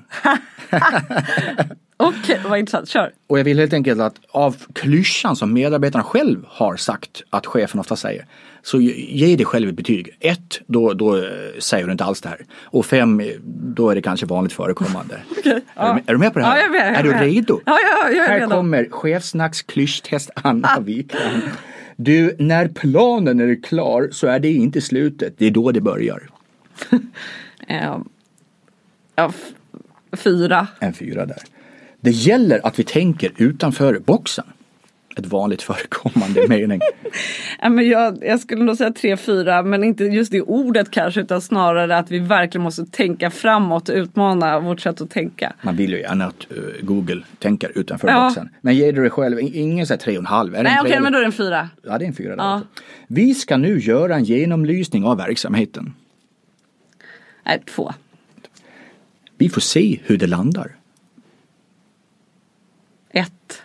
Okej, okay, vad intressant. Kör. Och jag vill helt enkelt att av klyschan som medarbetarna själv har sagt att chefen ofta säger så ge dig själv ett betyg. Ett, då, då eh, säger du inte alls det här. Och fem, då är det kanske vanligt förekommande. okay, ja. är, du, är, du, med på det här? Ja, jag är, med, jag är, är du redo? Ja, ja, jag är här redo. kommer chefsnacks klyschtest Anna ah. Wikland. Du, när planen är klar så är det inte slutet, det är då det börjar. uh, Ja, fyra. En fyra där. Det gäller att vi tänker utanför boxen. Ett vanligt förekommande mening. Ja, men jag, jag skulle nog säga tre, fyra, men inte just det ordet kanske utan snarare att vi verkligen måste tänka framåt och utmana vårt sätt att tänka. Man vill ju gärna att uh, Google tänker utanför Ja. boxen. Men ger du dig själv ingen här tre och en halv? Är Nej okej, tre men då är det en fyra. Ja, det är en fyra Ja. Vi ska nu göra en genomlysning av verksamheten. Nej, två. Vi får se hur det landar. Ett.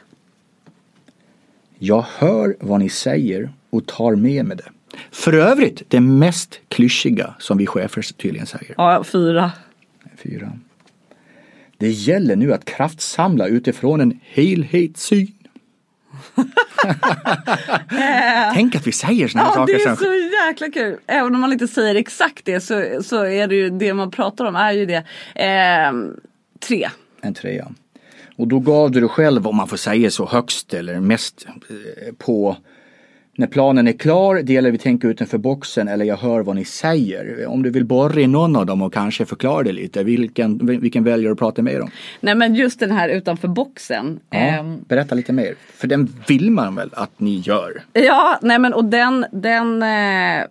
Jag hör vad ni säger och tar med mig det. För övrigt det mest klyschiga som vi chefer tydligen säger. Ja, fyra. Fyra. Det gäller nu att kraftsamla utifrån en helhetssyn. Tänk att vi säger såna här Ja, det saker. är som- så jäkla kul. Även om man inte säger exakt det så, så är det ju det man pratar om är ju det. Ehm, tre. En trea. Och då gav du dig själv, om man får säga så, högst eller mest eh, på när planen är klar, det gäller vi tänka utanför boxen eller jag hör vad ni säger. Om du vill borra i någon av dem och kanske förklara det lite, vilken, vilken väljer du att prata mer om? Nej men just den här utanför boxen. Ja, Ehm, berätta lite mer, för den vill man väl att ni gör? Ja, nej men och den, den eh, eh,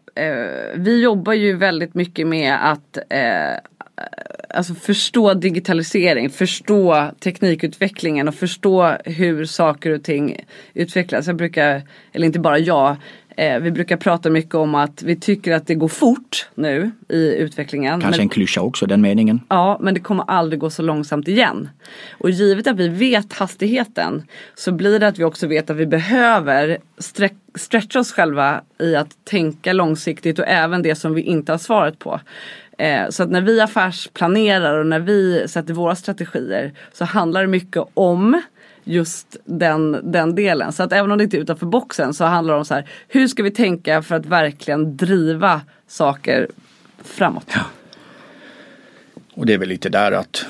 vi jobbar ju väldigt mycket med att eh, Eh, alltså förstå digitalisering, förstå teknikutvecklingen och förstå hur saker och ting utvecklas. Jag brukar, eller inte bara jag, eh, vi brukar prata mycket om att vi tycker att det går fort nu i utvecklingen. Kanske men- en klyscha också, den meningen. Ja, men det kommer aldrig gå så långsamt igen. Och givet att vi vet hastigheten så blir det att vi också vet att vi behöver sträck, stretcha oss själva i att tänka långsiktigt och även det som vi inte har svaret på. Eh, så att när vi affärsplanerar och när vi sätter våra strategier så handlar det mycket om just den, den delen. Så att även om det inte är utanför boxen så handlar det om så här, hur ska vi tänka för att verkligen driva saker framåt. Och det är väl lite där att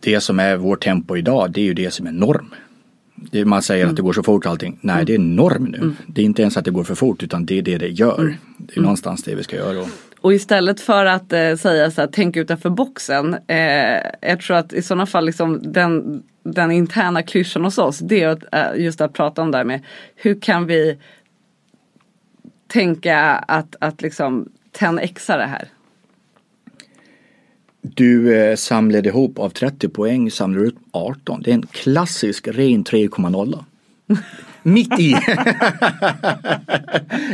det som är vårt tempo idag, det är ju det som är norm. Det, man säger att det går så fort allting. Nej, det är norm nu. Det är inte ens att det går för fort utan det är det det gör. Det är någonstans det vi ska göra. Och, och istället för att eh, säga så här, tänk utanför boxen. Eh, jag tror att i sådana fall liksom den, den interna klyschan hos oss. Det är att, eh, just att prata om det här med hur kan vi tänka att, att liksom 10xa det här. Du eh, samlade ihop av 30 poäng, samlar upp 18. Det är en klassisk ren 3,0. Mitt i!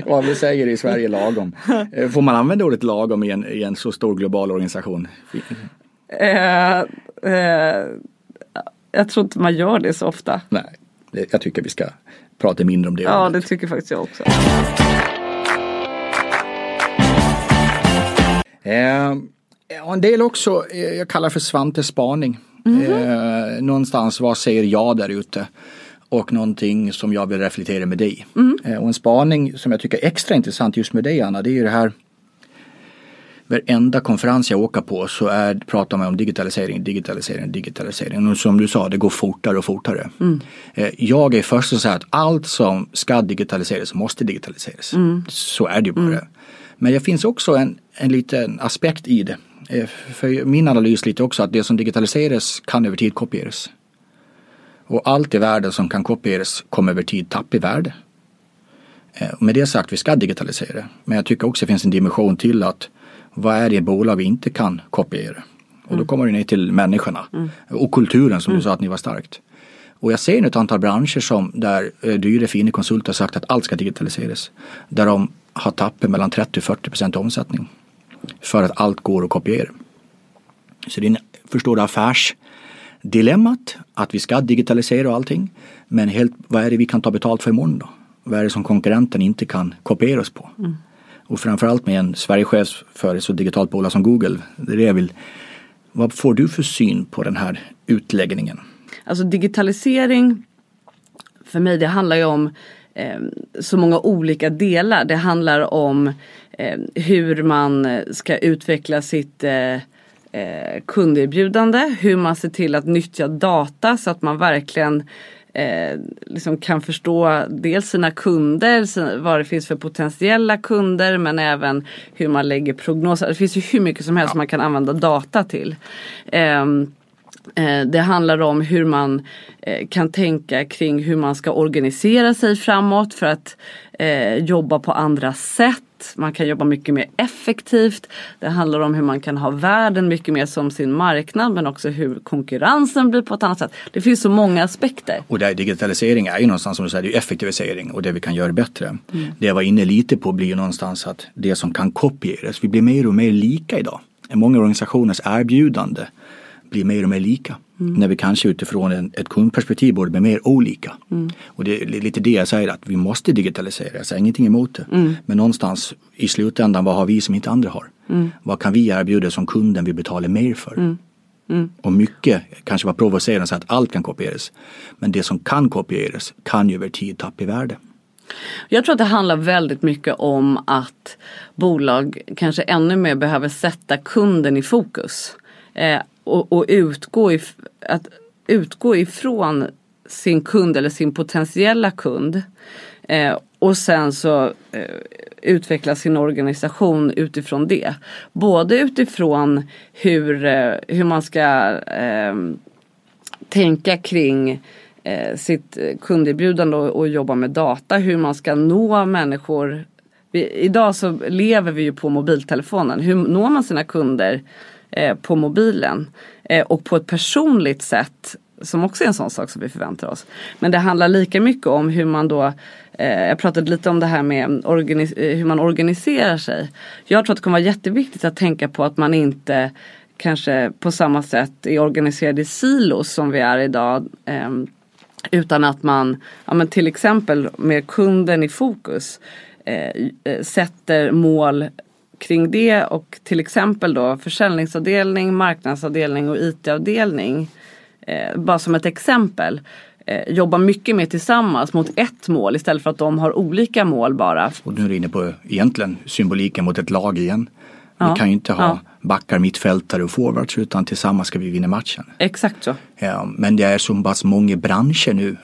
Vad vi säger i Sverige lagom. Eh, Får man använda ordet lagom i en, i en så stor global organisation? Eh, eh, jag tror inte man gör det så ofta. Nej, jag tycker vi ska prata mindre om det. Ja, ordet. det tycker faktiskt jag också. Eh, en del också, eh, jag kallar för Svantes spaning. Eh, någonstans, vad säger jag där ute? Och någonting som jag vill reflektera med dig. Eh, och en spaning som jag tycker är extra intressant just med dig Anna, det är ju det här Varenda konferens jag åker på så är, pratar man om digitalisering, digitalisering, digitalisering. Och som du sa, det går fortare och fortare. Eh, Jag är först att säga att allt som ska digitaliseras måste digitaliseras. Så är det ju bara. Men det finns också en, en liten aspekt i det. Eh, För min analys lite också att det som digitaliseras kan över tid kopieras. Och allt i världen som kan kopieras kommer över tid tappa i värde. Eh, och Med det sagt, vi ska digitalisera. Men jag tycker också det finns en dimension till att vad är det bolag vi inte kan kopiera? Och då kommer det ner till människorna. Och kulturen som du sa att ni var starkt. Och jag ser nu ett antal branscher som där eh, dyra fina konsulter har sagt att allt ska digitaliseras. Där de har tappat mellan 30 och 40 procent omsättning. För att allt går att kopiera. Så det är en, förstår du, affärsdilemmat att vi ska digitalisera och allting. Men helt, vad är det vi kan ta betalt för imorgon då? Vad är det som konkurrenten inte kan kopiera oss på? Och framförallt med en Sverigechef för ett så digitalt bolag som Google. Det är det jag vill. Vad får du för syn på den här utläggningen? Alltså digitalisering för mig det handlar ju om eh, så många olika delar. Det handlar om eh, hur man ska utveckla sitt eh, eh, kunderbjudande, hur man ser till att nyttja data så att man verkligen eh, liksom kan förstå dels sina kunder, vad det finns för potentiella kunder men även hur man lägger prognoser. Det finns ju hur mycket som helst ja. man kan använda data till. Eh, det handlar om hur man eh, kan tänka kring hur man ska organisera sig framåt för att eh, jobba på andra sätt man kan jobba mycket mer effektivt. Det handlar om hur man kan ha världen mycket mer som sin marknad men också hur konkurrensen blir på ett annat sätt. Det finns så många aspekter. Och där digitalisering är ju någonstans som du säger, effektivisering och det vi kan göra bättre. Mm. Det jag var inne lite på blir någonstans att det som kan kopieras, vi blir mer och mer lika idag. Många organisationers erbjudande blir mer och mer lika. Mm. När vi kanske utifrån en, ett kundperspektiv borde bli mer olika. Mm. Och det är lite det jag säger att vi måste digitalisera. Jag säger ingenting emot det. Mm. Men någonstans i slutändan vad har vi som inte andra har? Mm. Vad kan vi erbjuda som kunden vi betalar mer för? Mm. Mm. Och mycket kanske var provocerande så att allt kan kopieras. Men det som kan kopieras kan ju över tid tappa i värde. Jag tror att det handlar väldigt mycket om att bolag kanske ännu mer behöver sätta kunden i fokus. Och, och utgå, if, att utgå ifrån sin kund eller sin potentiella kund. Eh, och sen så eh, utveckla sin organisation utifrån det. Både utifrån hur, eh, hur man ska eh, tänka kring eh, sitt kunderbjudande och, och, jobba med data. Hur man ska nå människor. Vi, idag så lever vi ju på mobiltelefonen. Hur når man sina kunder Eh, på mobilen. Eh, och på ett personligt sätt som också är en sån sak som vi förväntar oss. Men det handlar lika mycket om hur man då eh, jag pratade lite om det här med eh, hur man organiserar sig. Jag tror att det kommer vara jätteviktigt att tänka på att man inte kanske på samma sätt är organiserad i silos som vi är idag. Ehm, utan att man, ja, men till exempel med kunden i fokus, eh, eh, sätter mål kring det och till exempel då försäljningsavdelning, marknadsavdelning och IT-avdelning. Eh, bara som ett exempel. Eh, jobbar mycket mer tillsammans mot ett mål istället för att de har olika mål bara. Och nu är du inne på egentligen symboliken mot ett lag igen. Vi ja. kan ju inte ha ja. Backar, mittfältare och forwards utan tillsammans ska vi vinna matchen. Exakt så. Ja, men det är så pass många branscher nu,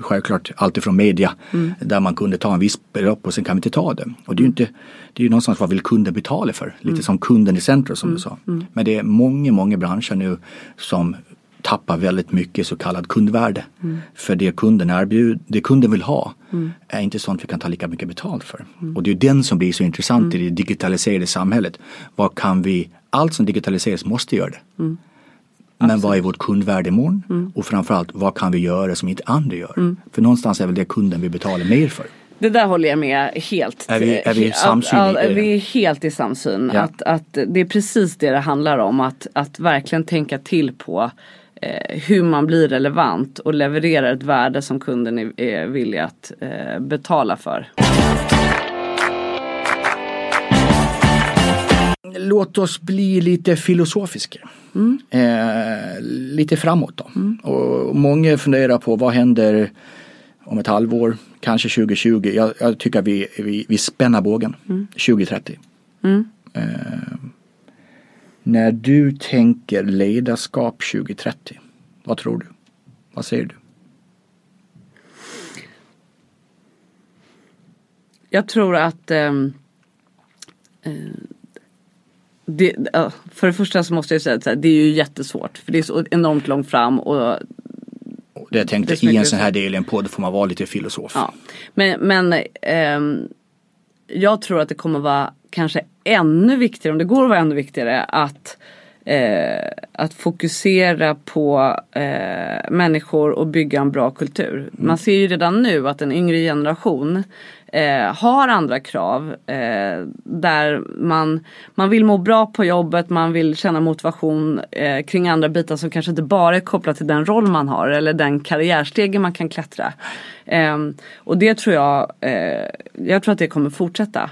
självklart alltifrån media, mm. där man kunde ta en viss belopp och sen kan vi inte ta det. Och det är ju inte, det är ju någonstans vad vill kunden betala för? Lite mm. som kunden i centrum som mm. du sa. Mm. Men det är många, många branscher nu som tappar väldigt mycket så kallad kundvärde. Mm. För det kunden erbjuder, det kunden vill ha mm. är inte sånt vi kan ta lika mycket betalt för. Mm. Och det är den som blir så intressant i det digitaliserade samhället. Vad kan vi, allt som digitaliseras måste göra det. Men Absolut. vad är vårt kundvärde imorgon? Mm. Och framförallt vad kan vi göra som inte andra gör? Mm. För någonstans är väl det kunden vi betalar mer för. Det där håller jag med helt. Är vi, är vi samsyn? Att, att, vi är helt i samsyn. Ja. Att, att det är precis det det handlar om. Att, att verkligen tänka till på eh, hur man blir relevant och levererar ett värde som kunden är, är villig att eh, betala för. Låt oss bli lite filosofiska. Mm. Eh, lite framåt då. Mm. Och många funderar på vad händer om ett halvår, kanske 2020. Jag, jag tycker att vi, vi, vi spänner bågen. Mm. 2030. Mm. Eh, när du tänker ledarskap 2030, vad tror du? Vad säger du? Jag tror att um, det, för det första så måste jag säga att det är ju jättesvårt för det är så enormt långt fram och det jag tänkte i en sån här del i en podd får man vara lite filosof. Ja. Men, men um, jag tror att det kommer vara kanske ännu viktigare, om det går att vara ännu viktigare, att eh, att fokusera på eh, människor och bygga en bra kultur. Mm. Man ser ju redan nu att en yngre generation eh, har andra krav. Eh, där man, man vill må bra på jobbet, man vill känna motivation eh, kring andra bitar som kanske inte bara är kopplat till den roll man har eller den karriärstegen man kan klättra. Ehm, och det tror jag, eh, jag tror att det kommer fortsätta.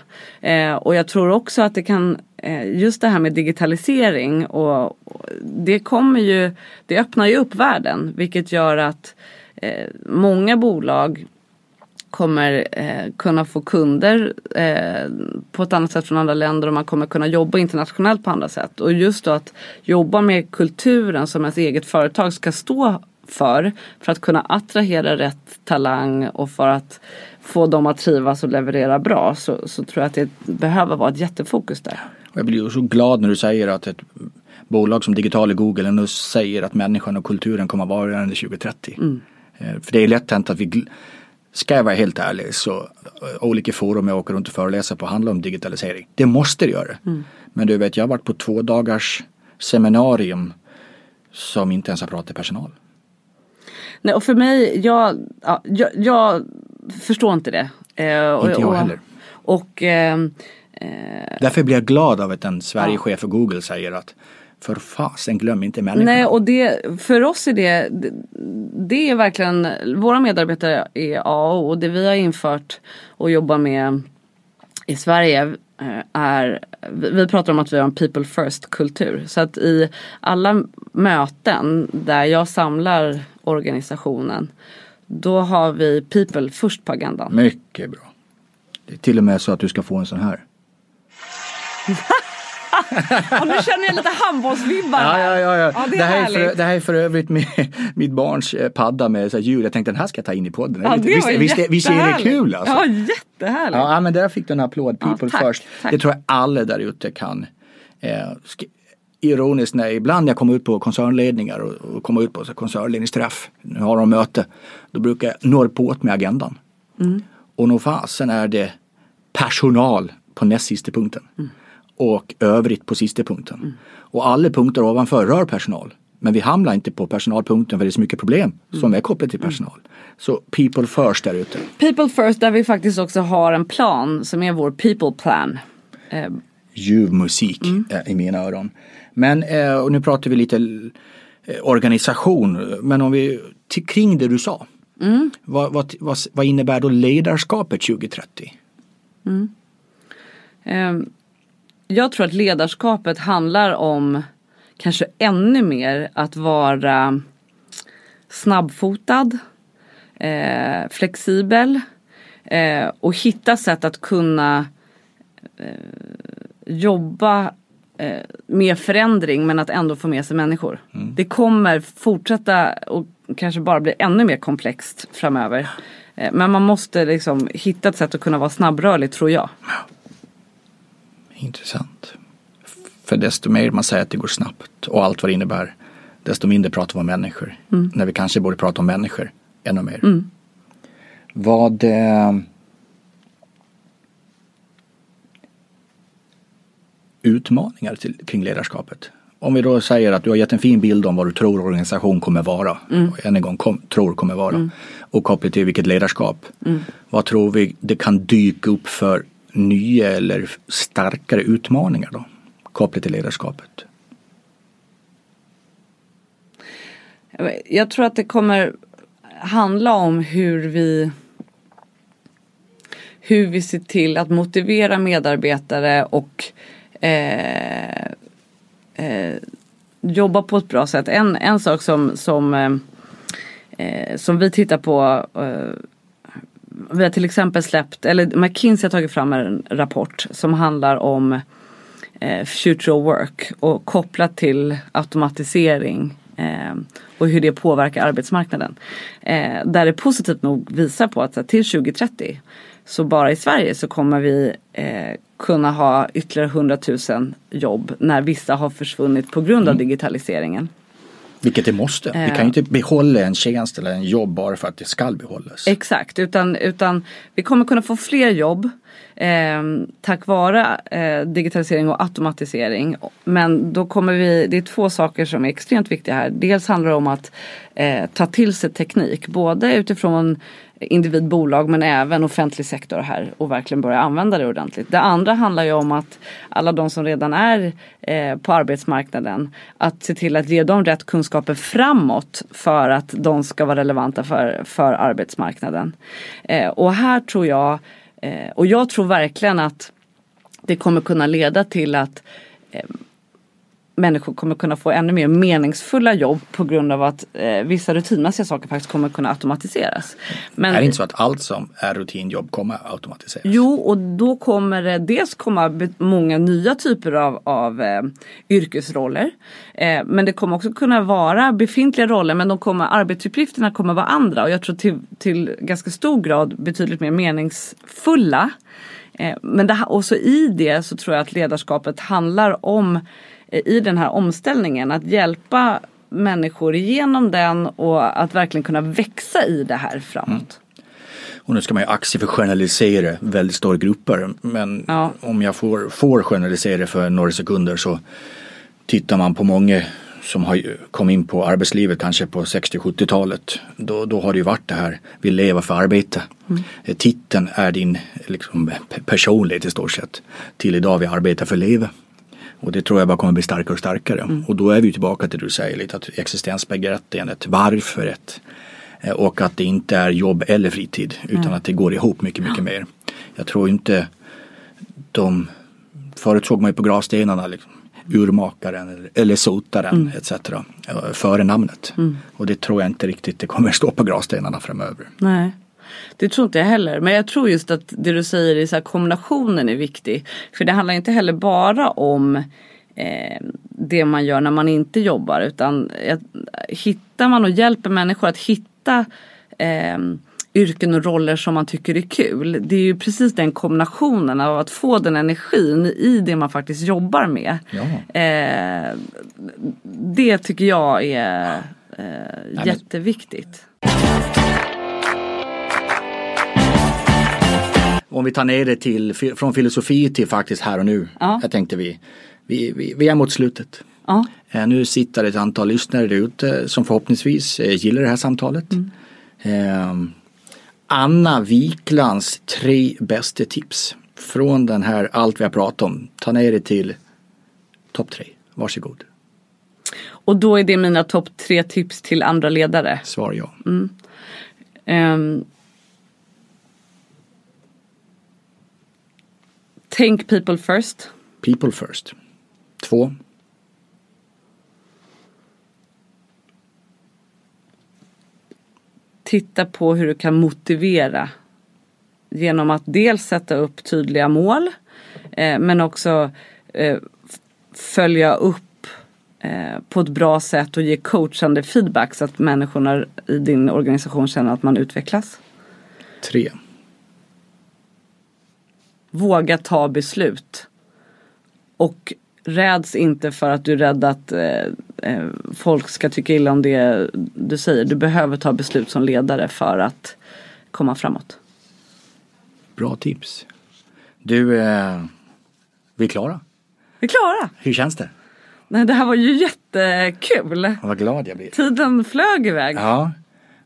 Och jag tror också att det kan Eh, just det här med digitalisering och, det kommer ju, det öppnar ju upp världen vilket gör att eh, många bolag kommer eh, kunna få kunder eh, på ett annat sätt från andra länder och man kommer kunna jobba internationellt på andra sätt. Och just då att jobba med kulturen som ens eget företag ska stå för. För att kunna attrahera rätt talang och för att få dem att trivas och leverera bra så, så tror jag att det behöver vara ett jättefokus där. Jag blir så glad när du säger att ett bolag som Digital i Google nu säger att människan och kulturen kommer att vara under 2030. Mm. Eh, för det är lätt hänt att vi Ska jag vara helt ärlig så eh, olika forum jag åker runt och föreläser på handlar om digitalisering. Det måste det göra. Mm. Men du vet jag har varit på två dagars seminarium som inte ens har pratat personal. Nej och för mig, jag, ja, jag, jag förstår inte det. Eh, och, inte jag heller. Och, eh, Därför blir jag glad av att en Sverigechef för Google säger att för fasen glöm inte människan. Nej och det, för oss är det, det är verkligen, våra medarbetare är A och O. Det vi har infört och jobbar med i Sverige eh, är, vi pratar om att vi har en people first kultur. Så att i alla möten där jag samlar organisationen då har vi people först på agendan. Mycket bra. Det är till och med så att du ska få en sån här. Och nu känner jag lite handbollsvibbar. Ja, ja, ja, ja. ja det, det, här är för, det här är för övrigt med, mitt barns eh, padda med så här ljud. Jag tänkte den här ska jag ta in i podden. Ja, visst, visst, visst är det kul alltså? Ja, jättehärligt. Ja, men där fick du en applåd. People ja, tack, first. Tack. Det tror jag alla där ute kan. Eh, ironiskt när ibland jag kommer ut på koncernledningar och, och kommer ut på så koncernledningsträff, nu har de möte, då brukar jag norra på med agendan. Mm. Och nog fasen är det personal på näst sista punkten. Mm och övrigt på sista punkten. Mm. Och alla punkter ovanför rör personal. Men vi hamnar inte på personalpunkten för det är så mycket problem mm. som är kopplat till personal. Mm. Så people first där ute. People first där vi faktiskt också har en plan som är vår people plan. Eh. Ljuv musik mm. i mina öron. Men eh, och nu pratar vi lite eh, organisation. Men om vi kring det du sa. Mm. Vad, vad, vad, vad, innebär då ledarskapet 2030? Mm. Um, jag tror att ledarskapet handlar om kanske ännu mer att vara snabbfotad, eh, flexibel eh, och hitta sätt att kunna eh, jobba eh, med förändring men att ändå få med sig människor. Mm. Det kommer fortsätta och kanske bara bli ännu mer komplext framöver. Eh, men man måste liksom hitta ett sätt att kunna vara snabbrörlig tror jag. Intressant. För desto mer man säger att det går snabbt och allt vad det innebär, desto mindre pratar vi om människor. Mm. När vi kanske borde prata om människor ännu mer. Mm. Vad eh, utmaningar till, kring ledarskapet? Om vi då säger att du har gett en fin bild om vad du tror organisation kommer vara. Mm. Och än en gång kom, tror kommer vara. Mm. Och kopplat till vilket ledarskap. Mm. Vad tror vi det kan dyka upp för nya eller starkare utmaningar då? Kopplat till ledarskapet? Jag tror att det kommer handla om hur vi hur vi ser till att motivera medarbetare och eh, eh, jobba på ett bra sätt. En, en sak som, som, eh, eh som vi tittar på eh, vi har till exempel släppt, eller McKinsey har tagit fram en rapport som handlar om eh, future of work och kopplat till automatisering eh, och hur det påverkar arbetsmarknaden. Eh, där det positivt nog visar på att till 2030 så bara i Sverige så kommer vi eh, kunna ha ytterligare 100 000 jobb när vissa har försvunnit på grund av mm. digitaliseringen. Vilket det måste. Vi kan ju inte behålla en tjänst eller en jobb bara för att det ska behållas. Exakt, utan, utan vi kommer kunna få fler jobb eh, tack vare eh, digitalisering och automatisering. Men då kommer vi, det är två saker som är extremt viktiga här. Dels handlar det om att eh, ta till sig teknik, både utifrån individ, bolag men även offentlig sektor här och verkligen börja använda det ordentligt. Det andra handlar ju om att alla de som redan är eh, på arbetsmarknaden att se till att ge dem rätt kunskaper framåt för att de ska vara relevanta för, för arbetsmarknaden. Eh, och här tror jag, Eh, och jag tror verkligen att det kommer kunna leda till att eh, människor kommer kunna få ännu mer meningsfulla jobb på grund av att eh, vissa rutinmässiga saker faktiskt kommer kunna automatiseras. Men, är det inte så att allt som är rutinjobb kommer automatiseras? Jo, och då kommer det dels komma många nya typer av, av eh, yrkesroller. Eh, men det kommer också kunna vara befintliga roller men de kommer, arbetsuppgifterna kommer vara andra och jag tror till, till ganska stor grad betydligt mer meningsfulla. Eh, men det, också i det så tror jag att ledarskapet handlar om i den här omställningen att hjälpa människor igenom den och att verkligen kunna växa i det här framåt. Mm. Och nu ska man ju aktie för generalisera väldigt stora grupper men ja. om jag får, får generalisera för några sekunder så tittar man på många som har kommit in på arbetslivet kanske på 60-70-talet. Då, då har det ju varit det här, vi lever för arbete. Mm. Titeln är din liksom, personlighet i stort sett. Till idag vi arbetar för leva. Och det tror jag bara kommer bli starkare och starkare. Mm. Och då är vi tillbaka till det du säger lite att existensbegreppet, varför ett eh, och att det inte är jobb eller fritid utan mm. att det går ihop mycket, mycket mer. Jag tror inte de, förut såg man ju på gravstenarna liksom, urmakaren eller, eller sotaren mm. etc. före namnet. Mm. Och det tror jag inte riktigt det kommer stå på gravstenarna framöver. Nej. Det tror inte jag heller. Men jag tror just att det du säger i så här, kombinationen är viktig. För det handlar inte heller bara om eh, det man gör när man inte jobbar. Utan eh, hittar man och hjälper människor att hitta eh, yrken och roller som man tycker är kul. Det är ju precis den kombinationen av att få den energin i det man faktiskt jobbar med. Eh, det tycker jag är eh, jätteviktigt. Om vi tar ner det till, från filosofi till faktiskt här och nu. Ja. Jag tänkte vi, vi, vi, vi är mot slutet. Ja. Eh, nu sitter ett antal lyssnare där ute som förhoppningsvis eh, gillar det här samtalet. Mm. Eh, Anna Wiklands tre bästa tips från den här allt vi har pratat om. Ta ner det till topp tre. Varsågod. Och då är det mina topp tre tips till andra ledare? Svar ja. Mm. Um, tänk people first. People first. Två. titta på hur du kan motivera genom att dels sätta upp tydliga mål eh, men också eh, följa upp eh, på ett bra sätt och ge coachande feedback så att människorna i din organisation känner att man utvecklas. Tre. Våga ta beslut. Och räds inte för att du är rädd att eh, eh, folk ska tycka illa om det du säger. Du behöver ta beslut som ledare för att komma framåt. Bra tips. Du, eh, vi är klara. Vi är klara. Hur känns det? Nej, det här var ju jättekul. Vad glad jag blir. Tiden flög iväg. Ja.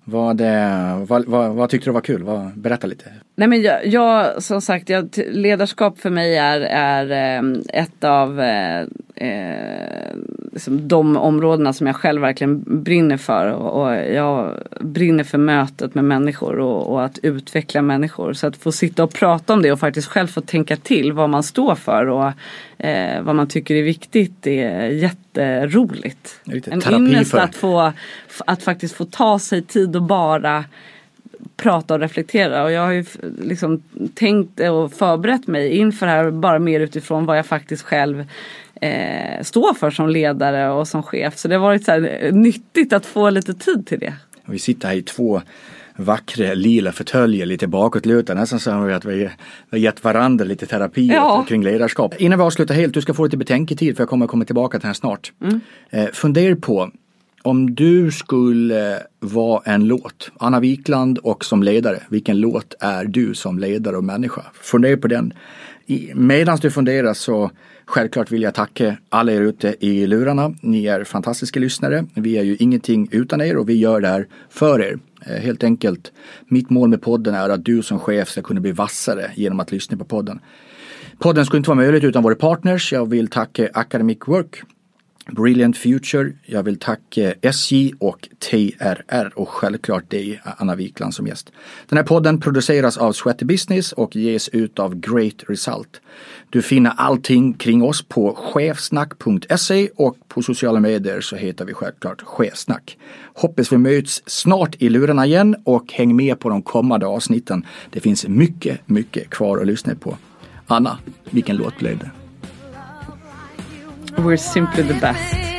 Vad, eh, vad, vad, vad tyckte du var kul? Vad, berätta lite. Nej men jag, jag som sagt, jag, ledarskap för mig är, är ehm, ett av eh, eh, liksom de områdena som jag själv verkligen brinner för. Och, och jag brinner för mötet med människor och, och, att utveckla människor. Så att få sitta och prata om det och faktiskt själv få tänka till vad man står för och eh, vad man tycker är viktigt är jätteroligt. En ynnest för... att, få, att faktiskt få ta sig tid och bara prata och reflektera och jag har ju liksom tänkt och förberett mig inför det här bara mer utifrån vad jag faktiskt själv eh, står för som ledare och som chef. Så det har varit så nyttigt att få lite tid till det. Vi sitter här i två vackra lila fåtöljer lite bakåtlutade. Nästan som att vi har gett varandra lite terapi ja. kring ledarskap. Innan vi avslutar helt, du ska få lite betänketid för jag kommer komma tillbaka till den här snart. Mm. Eh, fundera på om du skulle vara en låt, Anna Wikland och som ledare, vilken låt är du som ledare och människa? Fundera på den. Medan du funderar så självklart vill jag tacka alla er ute i lurarna. Ni är fantastiska lyssnare. Vi är ju ingenting utan er och vi gör det här för er. Eh, helt enkelt, mitt mål med podden är att du som chef ska kunna bli vassare genom att lyssna på podden. Podden skulle inte vara möjligt utan våra partners. Jag vill tacka Academic Work Brilliant Future. Jag vill tacka SJ och TRR och självklart dig, Anna Wikland, som gäst. Den här podden produceras av Sweaty Business och ges ut av Great Result. Du finner allting kring oss på chefsnack.se och på sociala medier så heter vi självklart Chefsnack. Hoppas vi möts snart i lurarna igen och häng med på de kommande avsnitten. Det finns mycket, mycket kvar att lyssna på. Anna, vilken låt blev det? We're simply the best.